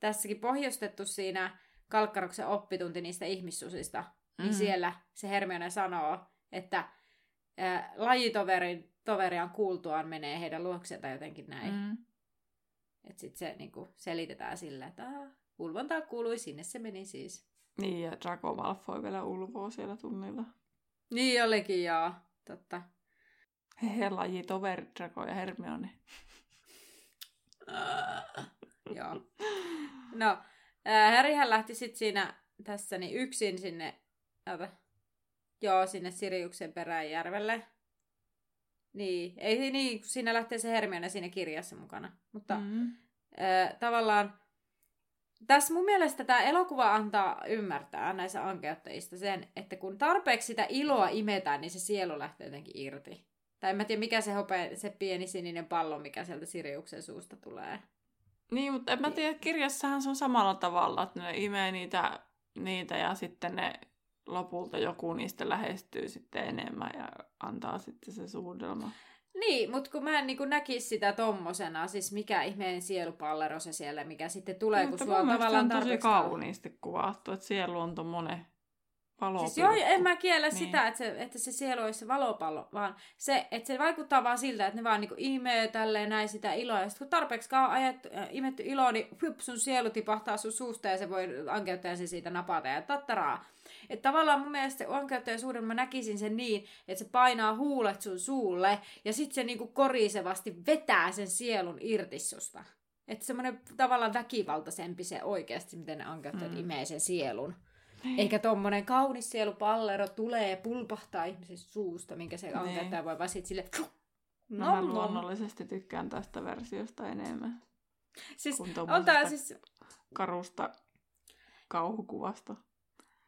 tässäkin pohjustettu siinä Kalkkaroksen oppitunti niistä ihmissusista, niin mm. niin siellä se Hermione sanoo, että ää, lajitoverin toveriaan kuultuaan menee heidän luokseen tai jotenkin näin. Mm. Että sitten se niinku selitetään sillä, että ulvontaa kuului, sinne se meni siis. Niin, ja Draco Malfoy vielä ulvoo siellä tunnilla. Niin olikin, joo. Totta. Hehe, laji toveri, Draco ja Hermione. uh, joo. No, äh, Harryhän lähti sitten siinä tässä niin yksin sinne, ota, joo, sinne Siriuksen peräjärvelle. Niin, ei niin, kun siinä lähtee se Hermione siinä kirjassa mukana. Mutta mm-hmm. äh, tavallaan tässä mun mielestä tämä elokuva antaa ymmärtää näissä ankeuttajista sen, että kun tarpeeksi sitä iloa imetään, niin se sielu lähtee jotenkin irti. Tai en mä tiedä, mikä se, hope, se pieni sininen pallo, mikä sieltä Siriuksen suusta tulee. Niin, mutta en mä tiedä, kirjassahan se on samalla tavalla, että ne imee niitä, niitä ja sitten ne lopulta joku niistä lähestyy sitten enemmän ja antaa sitten se suudelma. Niin, mutta kun mä en niin näkisi sitä tommosena, siis mikä ihmeen sielupallero se siellä, mikä sitten tulee, no, kun sulla on tavallaan on tosi kauniisti kuvattu, että sielu on tommonen Siis joo, en mä kiellä niin. sitä, että se, että se sielu olisi se valopallo, vaan se, että se vaikuttaa vaan siltä, että ne vaan niinku imee tälleen näin sitä iloa. Ja sitten kun tarpeeksi kauan ajat, äh, imetty ilo, niin hyp, sun sielu tipahtaa sun suusta ja se voi ankeuttajan sen siitä napata ja tattaraa. Että tavallaan mun mielestä se suuden mä näkisin sen niin, että se painaa huulet sun suulle ja sitten se niinku korisevasti vetää sen sielun irti susta. Että semmoinen tavallaan väkivaltaisempi se oikeasti, miten ne ankeuttajat mm. imee sen sielun. Niin. Eikä tommonen kaunis sielupallero tulee pulpahtaa ihmisen suusta, minkä se on niin. voi vaan sit sille... No, no, mä luonnollisesti tykkään tästä versiosta enemmän. Siis on tää siis... Karusta kauhukuvasta.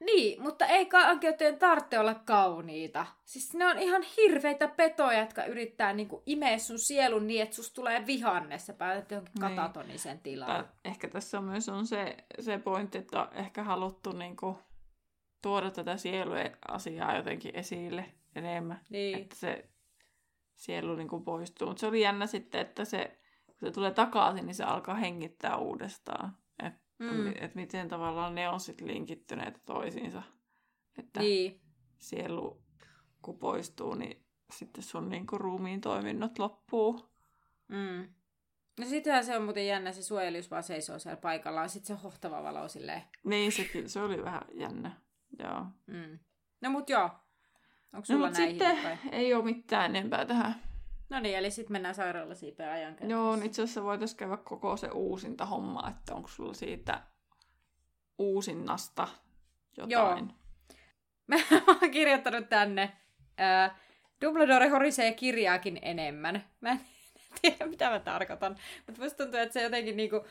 Niin, mutta ei ankeuttajien tarvitse olla kauniita. Siis ne on ihan hirveitä petoja, jotka yrittää niinku imeä sun sielun niin, että susta tulee vihanne, sä päätet johonkin niin. katatonisen tilaan. ehkä tässä on myös on se, se pointti, että on ehkä haluttu niinku tuoda tätä sieluasiaa jotenkin esille enemmän. Niin. Että se sielu niinku poistuu. Mutta se oli jännä sitten, että se, kun se tulee takaisin, niin se alkaa hengittää uudestaan. Mm. Että miten tavallaan ne on sitten linkittyneet toisiinsa. Että niin. sielu kun poistuu, niin sitten sun niinku ruumiin toiminnot loppuu. Mm. No sittenhän se on muuten jännä, se suojelius vaan seisoo siellä paikallaan, sitten se hohtava valo silleen. Niin, sekin, se oli vähän jännä, joo. Mm. No mut joo, onko no, sulla no, näihin sitten vai? ei ole mitään enempää tähän. No niin, eli sitten mennään sairaalasiipeen ajan Joo, itse asiassa voitaisiin käydä koko se uusinta homma, että onko sulla siitä uusinnasta jotain. Joo. Mä oon kirjoittanut tänne. Ää, Dumbledore horisee kirjaakin enemmän. Mä en tiedä, mitä mä tarkoitan. Mutta musta tuntuu, että se jotenkin niinku...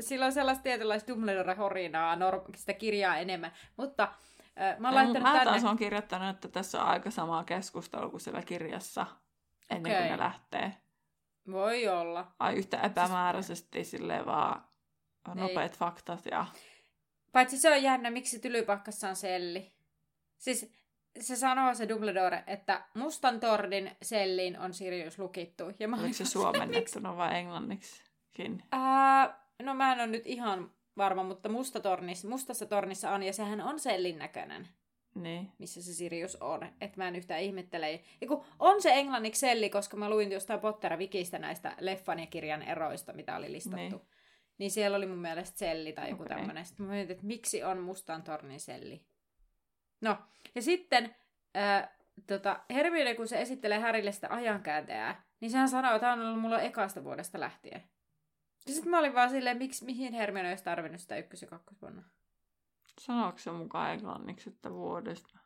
Sillä on sellaista tietynlaista Dumbledore-horinaa, norm- sitä kirjaa enemmän. Mutta ää, mä oon no, laittanut mä tänne... taas on kirjoittanut, että tässä on aika sama keskustelu kuin siellä kirjassa, ennen okay. kuin ne lähtee. Voi olla. Ai yhtä epämääräisesti siis... silleen vaan nopeat Ei. faktat ja... Paitsi se on jännä, miksi Tylypakkassa on selli. Siis se sanoo se Dumbledore, että mustan tordin selliin on Sirius lukittu. Ja mä Oliko se suomennettuna vai englanniksi? Ää, no mä en ole nyt ihan varma, mutta musta tornissa, mustassa tornissa on, ja sehän on sellin näköinen. Niin. Missä se Sirius on. Että mä en yhtään ihmettele. Ja kun on se englanniksi selli, koska mä luin jostain Potter-wikistä näistä leffan ja kirjan eroista, mitä oli listattu. Niin. Niin siellä oli mun mielestä selli tai joku okay. tämmöinen. Sitten mä mietin, että miksi on mustan tornin selli. No, ja sitten ää, tota, Hermione, kun se esittelee Härille sitä ajankääntäjää, niin sehän sanoo, että tämä on ollut mulla ekasta vuodesta lähtien. Ja sitten mä olin vaan silleen, miksi, mihin Hermione olisi tarvinnut sitä ykkös- ja kakkosvuonna. Sanoiko se mukaan englanniksi, että vuodesta?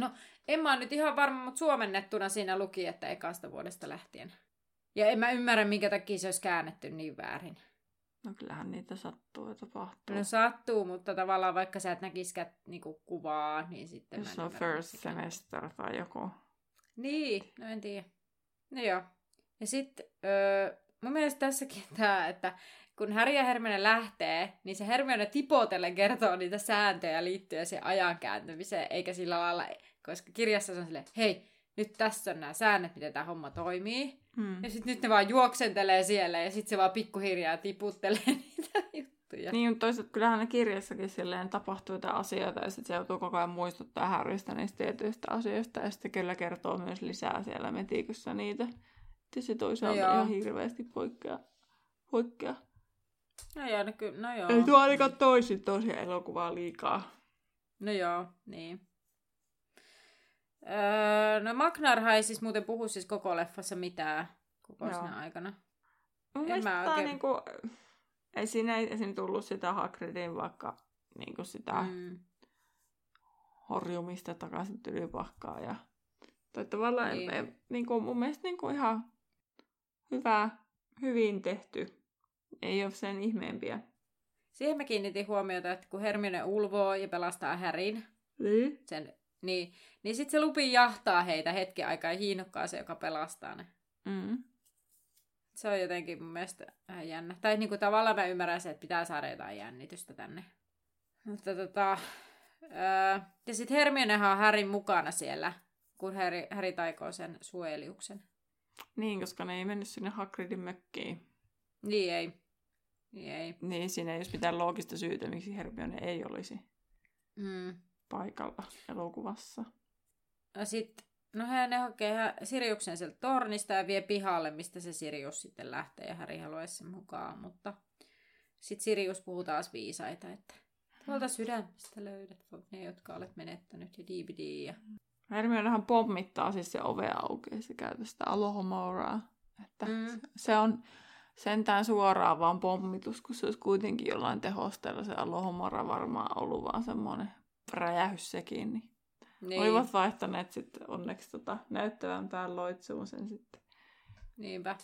No, en mä nyt ihan varma, mutta suomennettuna siinä luki, että ekasta vuodesta lähtien. Ja en mä ymmärrä, minkä takia se olisi käännetty niin väärin. No kyllähän niitä sattuu ja tapahtuu. No sattuu, mutta tavallaan vaikka sä et näkisikään niinku kuvaa, niin sitten Jos on first sitä. semester tai joku. Niin, no en tiedä. No joo. Ja sitten öö, mun mielestä tässäkin tämä, että kun Harry ja Hermione lähtee, niin se Hermione tipotellen kertoo niitä sääntöjä liittyen siihen ajan kääntämiseen, eikä sillä lailla, koska kirjassa se on silleen, hei, nyt tässä on nämä säännöt, miten tämä homma toimii. Hmm. Ja sitten nyt ne vaan juoksentelee siellä ja sitten se vaan pikkuhiljaa tiputtelee niitä juttuja. Niin, toisaalta kyllähän ne kirjassakin silleen tapahtuu jotain asioita ja sitten se joutuu koko ajan muistuttaa Harrystä niistä tietyistä asioista ja sitten kyllä kertoo myös lisää siellä metikössä niitä. Ja se toisaalta no ihan hirveästi poikkeaa. poikkeaa. No joo, no, ky- no joo. Ei tuo ainakaan toisin tosiaan elokuvaa liikaa. No joo, niin. Öö, no Magnarha ei siis muuten puhu siis koko leffassa mitään koko Joo. siinä aikana. Mun en mä oikein... niinku, ei siinä ei esim. tullut sitä Hagridin vaikka niinku sitä mm. horjumista takaisin tylypahkaa ja tai tavallaan niin. ei, niinku, mun mielestä niinku ihan hyvä, hyvin tehty. Ei ole sen ihmeempiä. Siihen mä kiinnitin huomiota, että kun Hermione ulvoo ja pelastaa Härin, niin. sen niin, niin sitten se lupi jahtaa heitä hetken aikaa ja hiinokkaa se, joka pelastaa ne. Mm. Se on jotenkin mun mielestä vähän jännä. Tai niin kuin tavallaan mä ymmärrän se, että pitää saada jotain jännitystä tänne. Mutta tota, Öö, ja sitten Hermionehan on Härin mukana siellä, kun Häri, Häri taikoo sen suojeliuksen. Niin, koska ne ei mennyt sinne Hagridin mökkiin. Niin ei. Niin ei. Niin, siinä ei olisi mitään loogista syytä, miksi Hermione ei olisi Mm. paikalla elokuvassa. No sit, no he, ne hakee Siriuksen sieltä tornista ja vie pihalle, mistä se Sirius sitten lähtee ja Häri haluaisi sen mukaan, mutta sitten Sirius puhuu taas viisaita, että tuolta sydämestä löydät ne, jotka olet menettänyt ja DVD ja Hermionehan pommittaa siis se ove auki ja se käytä sitä Alohomoraa. Että Mm. se on sentään suoraan vaan pommitus, kun se olisi kuitenkin jollain tehosteella se Alohomora varmaan ollut vaan semmoinen räjähys sekin. Niin. niin, Olivat vaihtaneet sitten onneksi tota näyttävämpään loitsuun sen sitten. niinpä.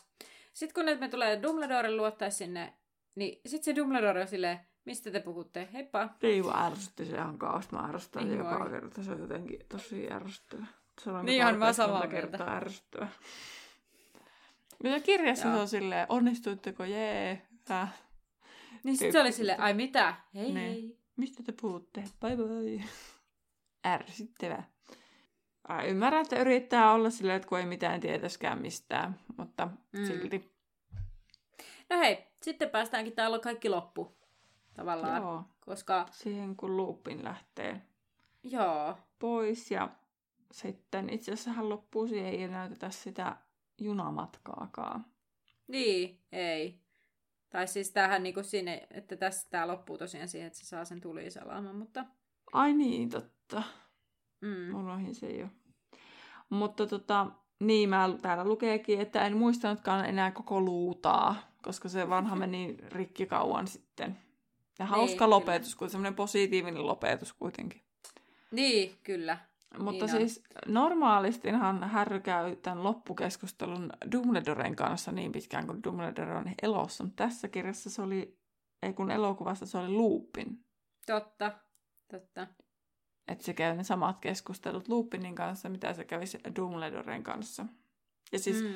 Sitten kun me tulee Dumbledore luottaa sinne, niin sitten se Dumbledore on silleen, mistä te puhutte? Heippa. Ei vaan ärsytti se ihan kauheasti. Mä ärsytän Niin joka kerta. Se on jotenkin tosi ärsyttävä. Se on Niin mä tarpeeksi samaa kertaa ärsyttävä. Ja kirjassa Joo. se on silleen, onnistuitteko, jee, hyvä. Niin sitten se oli silleen, ai mitä? Hei Niin. hei. Mistä te puhutte? Bye bye. Ärsyttävä. Ymmärrän, että yrittää olla silleen, että kun ei mitään tietäskään mistään, mutta Mm. silti. No hei, sitten päästäänkin, täällä on kaikki loppu. Tavallaan. Joo, Koska, siihen kun loopin lähtee joo, pois ja sitten itse asiassa hän loppuu siihen ei näytetä sitä junamatkaakaan. niin, ei. Tai siis tämähän niinku sinne, että tässä tämä loppuu tosiaan siihen, että se saa sen tulisalaaman, mutta... Ai niin, totta. Mm. Unohin se jo. Mutta tota, niin mä täällä lukeekin, että en muistanutkaan enää koko luutaa, koska se vanha meni rikki kauan sitten. Ja hauska Niin, kyllä. lopetus, kun semmoinen positiivinen lopetus kuitenkin. Niin, kyllä. Mutta Niin on. siis normaalistinhan Harry käy tämän loppukeskustelun Dumbledoren kanssa niin pitkään kuin Dumbledore on elossa. Mutta tässä kirjassa se oli, ei kun elokuvassa se oli Lupin. Totta, totta. Että se käy ne samat keskustelut Lupinin kanssa, mitä se kävisi Dumbledoren kanssa. Ja siis mm.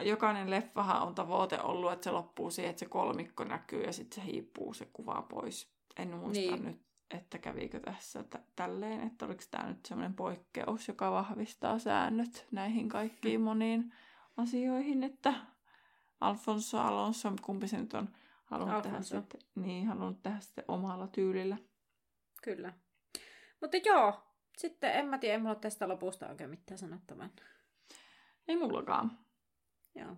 jokainen leffahan on tavoite ollut, että se loppuu siihen, että se kolmikko näkyy ja sitten se hiipuu se kuva pois. En muista niin. nyt, että kävikö tässä t- tälleen, että oliko tämä nyt semmoinen poikkeus, joka vahvistaa säännöt näihin kaikkiin Mm. moniin asioihin, että Alfonso Alonso, kumpi se nyt on halunnut tehdä, Alfonso. sitten, niin, halunnut tehdä sitten omalla tyylillä. Kyllä. Mutta joo, sitten en mä tiedä, ei mulla tästä lopusta oikein mitään sanottavaa. Ei mullakaan. Joo.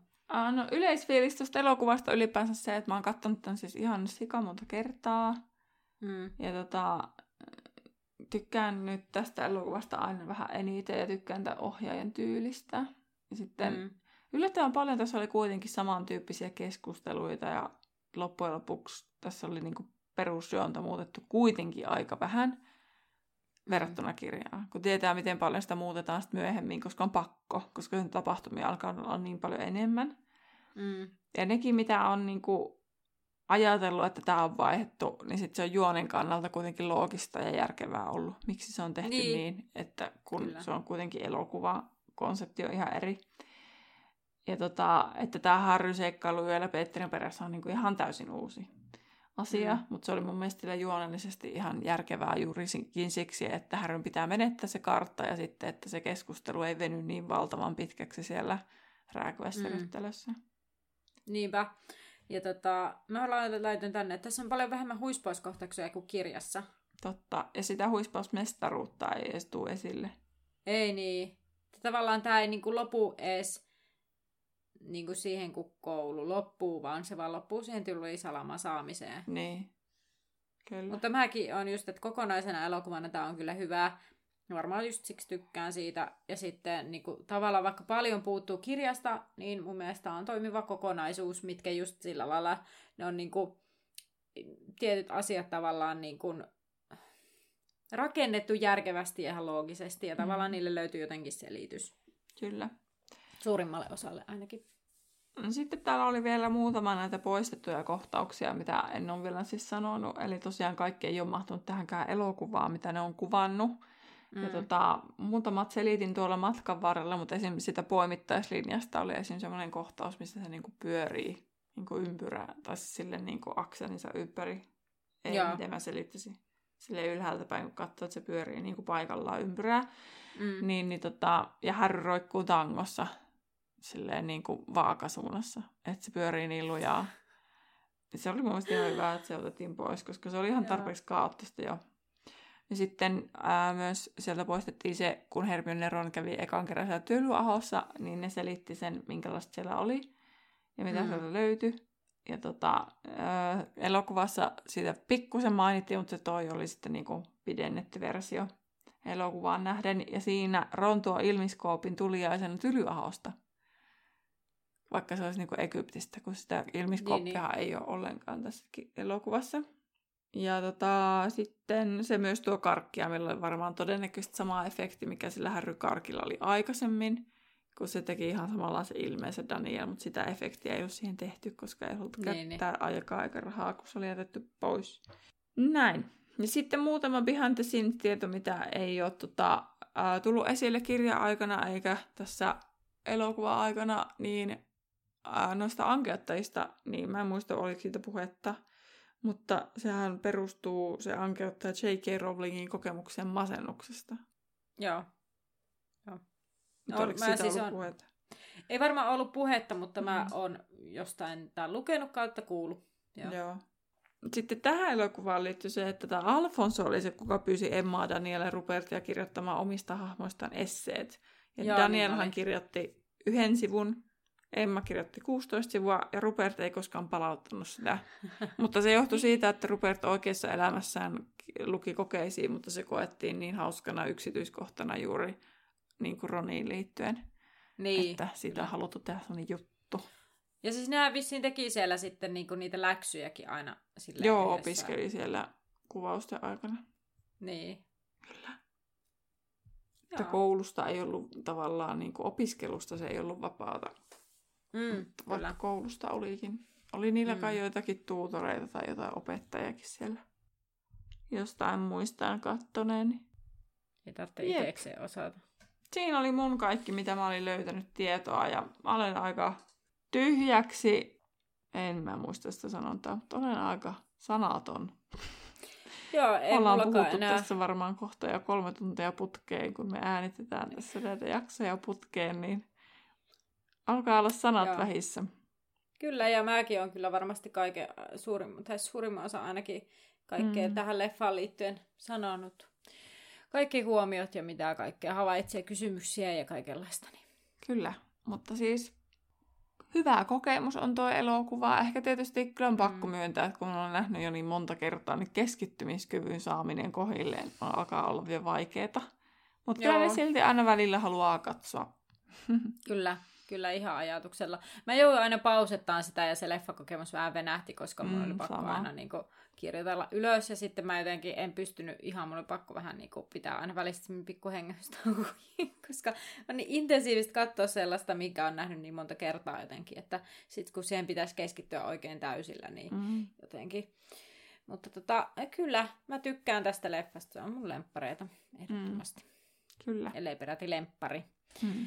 No yleisfiilis tuosta elokuvasta ylipäänsä se, että mä oon katsonut tämän siis ihan sika monta kertaa. Mm. Ja tota, tykkään nyt tästä elokuvasta aina vähän eniten ja tykkään tämän ohjaajan tyylistä. Ja sitten mm. Mm. yllättävän paljon tässä oli kuitenkin samantyyppisiä keskusteluita ja loppujen lopuksi tässä oli niinku perusjuonta muutettu kuitenkin aika vähän verrattuna kirjaan. Kun tietää, miten paljon sitä muutetaan sit myöhemmin, koska on pakko, koska sen tapahtumia alkaa olla niin paljon enemmän. Mm. Ja nekin, mitä on niinku ajatellut, että tämä on vaihdettu, niin sitten se on juonen kannalta kuitenkin loogista ja järkevää ollut. Miksi se on tehty Niin. niin, että kun Kyllä. Se on kuitenkin elokuva, konsepti on ihan eri. Ja tota, että tämä Harry seikkailu yöllä Petterin perässä on niinku ihan täysin uusi asia, Mm. mutta se oli mun mielestä juonellisesti ihan järkevää juurikin siksi, että Harryn pitää menettää se kartta ja sitten, että se keskustelu ei veny niin valtavan pitkäksi siellä rääkyvässä Mm. Niinpä. Ja tota, mä laitan tänne, että tässä on paljon vähemmän huispauskohtauksia kuin kirjassa. Totta. Ja sitä huispausmestaruutta ei edes tule esille. Ei niin. Tavallaan tämä ei niinku lopu edes niinku siihen, kun koulu loppuu, vaan se vaan loppuu siihen tulisalaman saamiseen. Niin. Kyllä. Mutta mäkin on just, että kokonaisena elokuvana tämä on kyllä hyvä. Varmaan just siksi tykkään siitä. Ja sitten niin kuin, tavallaan vaikka paljon puuttuu kirjasta, niin mun mielestä on toimiva kokonaisuus, mitkä just sillä lailla, ne on niin kuin, tietyt asiat tavallaan niin kuin, rakennettu järkevästi ja ihan loogisesti. Ja tavallaan Mm. niille löytyy jotenkin selitys. Kyllä. Suurimmalle osalle ainakin. No Sitten täällä oli vielä muutama näitä poistettuja kohtauksia, mitä en ole vielä siis sanonut. Eli tosiaan kaikki ei ole mahtunut tähänkään elokuvaan, mitä ne on kuvannut. Mm. Ja tota, muutamat selitin tuolla matkan varrella, mutta esimerkiksi sitä poimittaislinjasta oli esimerkiksi sellainen kohtaus, missä se niinku pyörii niinku ympyrää, tai siis sille niinku akselinsa ympäri. Ei, Joo. miten mä selittäisin. sille ylhäältä päin, kun katsoo, että se pyörii niin kuin paikallaan ympyrää. Mm. Niin, niin tota, ja Harry roikkuu tangossa silleen niin kuin vaakasuunnassa, että se pyörii niin lujaa. Se oli mun mielestä ihan hyvä, että se otettiin pois, koska se oli ihan tarpeeksi kaoottista jo. Ja sitten ää, myös sieltä poistettiin se, kun Hermione Ron kävi ekan kerran siellä Tylyahossa, niin ne selitti sen, minkälaista siellä oli ja mitä mm. sieltä löytyi. Ja tota, ää, elokuvassa siitä pikkusen mainittiin, mutta se toi oli sitten niinku pidennetty versio elokuvaan nähden. Ja siinä Ron tuo ilmiskoopin tuliaisen Tylyahosta. Vaikka se olisi niinku Egyptistä, kun sitä ilmiskooppia niin, niin. ei ole ollenkaan tässä elokuvassa. Ja tota, sitten se myös tuo karkkia, millä oli varmaan todennäköisesti sama efekti, mikä sillä Harry Karkilla oli aikaisemmin, kun se teki ihan samanlaisen ilmeen se Daniel, mutta sitä efektiä ei ole siihen tehty, koska ei ollut niin, käyttää niin. aikaa eikä rahaa, kun se oli jätetty pois. Näin. Ja sitten muutama behind the scenes tieto, mitä ei ole tota, ää, tullut esille kirja-aikana eikä tässä elokuva-aikana, niin ää, noista ankeuttajista, niin mä en muista, oliko siitä puhetta, mutta sehän perustuu, se ankeuttaa J.K. Rowlingin kokemuksen masennuksesta. Joo. Joo. Mutta oliko mä siis ollut on... puhetta? Ei varmaan ollut puhetta, mutta mm. mä oon jostain tämän lukenut kautta kuullut. Joo. Joo. Sitten tähän elokuvaan liittyy se, että tämä Alfonso oli se, kuka pyysi Emmaa, Daniela Rupertia kirjoittamaan omista hahmoistaan esseet. Ja Joo, Danielhan niin kirjoitti yhden sivun Emma kirjoitti 16 sivua ja Rupert ei koskaan palauttanut sitä. mutta se johtui siitä, että Rupert oikeassa elämässään luki kokeisiin, mutta se koettiin niin hauskana yksityiskohtana juuri niin kuin Roniin liittyen. Niin, että siitä on haluttu tehdä sellainen juttu. Ja siis nämä vissiin teki siellä sitten niinku niitä läksyjäkin aina sillä Joo, yhdessä. opiskeli siellä kuvausten aikana. Niin. Kyllä. Että koulusta ei ollut tavallaan, niin kuin opiskelusta se ei ollut vapaata. Mm, vaikka kyllä. koulusta olikin. Oli niillä mm. kai joitakin tuutoreita tai jotain opettajakin siellä. Jostain muistaan kattoneeni. Ei tarvitse itsekseen osata. Siinä oli mun kaikki, mitä mä olin löytänyt tietoa ja mä olen aika tyhjäksi. En mä muista sitä sanontaa, mutta olen aika sanaton. Joo, ei Ollaan puhuttu enää. tässä varmaan kohta jo kolme tuntia putkeen, kun me äänitetään tässä näitä jaksoja putkeen, niin Alkaa olla sanat Joo. vähissä. Kyllä, ja mäkin on kyllä varmasti kaiken, äh, suurin, tai suurimman osa ainakin kaikkea mm. tähän leffaan liittyen sanonut. Kaikki huomiot ja mitä kaikkea havaitsee, kysymyksiä ja kaikenlaista. Niin. Kyllä, mutta siis hyvä kokemus on tuo elokuva. Ehkä tietysti kyllä on pakko mm. myöntää, että kun on nähnyt jo niin monta kertaa, niin keskittymiskyvyn saaminen kohilleen alkaa olla vielä vaikeaa. Mutta kyllä ne silti aina välillä haluaa katsoa. kyllä, kyllä ihan ajatuksella. Mä jouduin aina pausettaan sitä ja se leffakokemus vähän venähti, koska mun mm, oli pakko sama. aina niin kuin, kirjoitella ylös ja sitten mä jotenkin en pystynyt ihan, mun oli pakko vähän niin kuin, pitää aina välistä pikku koska on niin intensiivistä katsoa sellaista, mikä on nähnyt niin monta kertaa jotenkin, että sit kun siihen pitäisi keskittyä oikein täysillä, niin mm. jotenkin. Mutta tota, kyllä, mä tykkään tästä leffasta, se on mun lemppareita ehdottomasti. Mm. Kyllä. Ellei peräti lemppari. Mm.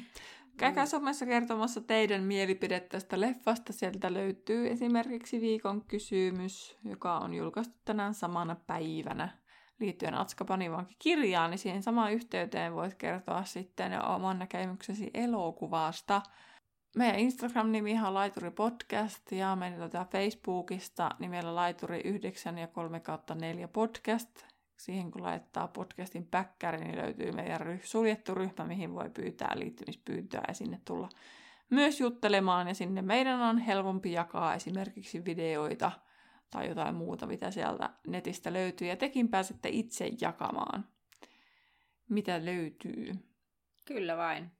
Käykää mm. somessa kertomassa teidän mielipide tästä leffasta. Sieltä löytyy esimerkiksi viikon kysymys, joka on julkaistu tänään samana päivänä liittyen Atskapanin kirjaan, niin siihen samaan yhteyteen voit kertoa sitten oman näkemyksesi elokuvasta. Meidän Instagram-nimi on Laituri Podcast ja meidän löytää Facebookista nimellä Laituri 9 ja 3 4 podcast siihen kun laittaa podcastin päkkäri, niin löytyy meidän ryh- suljettu ryhmä, mihin voi pyytää liittymispyyntöä ja sinne tulla myös juttelemaan. Ja sinne meidän on helpompi jakaa esimerkiksi videoita tai jotain muuta, mitä sieltä netistä löytyy. Ja tekin pääsette itse jakamaan, mitä löytyy. Kyllä vain.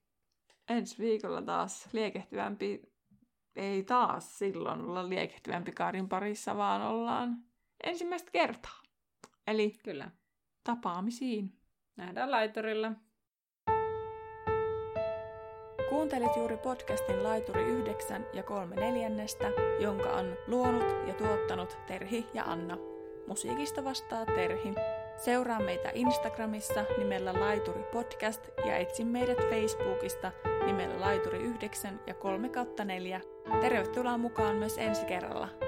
Ensi viikolla taas liekehtyvämpi, ei taas silloin olla liekehtyvämpi kaarin parissa, vaan ollaan ensimmäistä kertaa. Eli Kyllä. tapaamisiin. Nähdään laiturilla. Kuuntelit juuri podcastin Laituri 9 ja 3 neljännestä, jonka on luonut ja tuottanut Terhi ja Anna. Musiikista vastaa Terhi. Seuraa meitä Instagramissa nimellä Laituri Podcast ja etsi meidät Facebookista nimellä Laituri 9 ja 3 4. Tervetuloa mukaan myös ensi kerralla.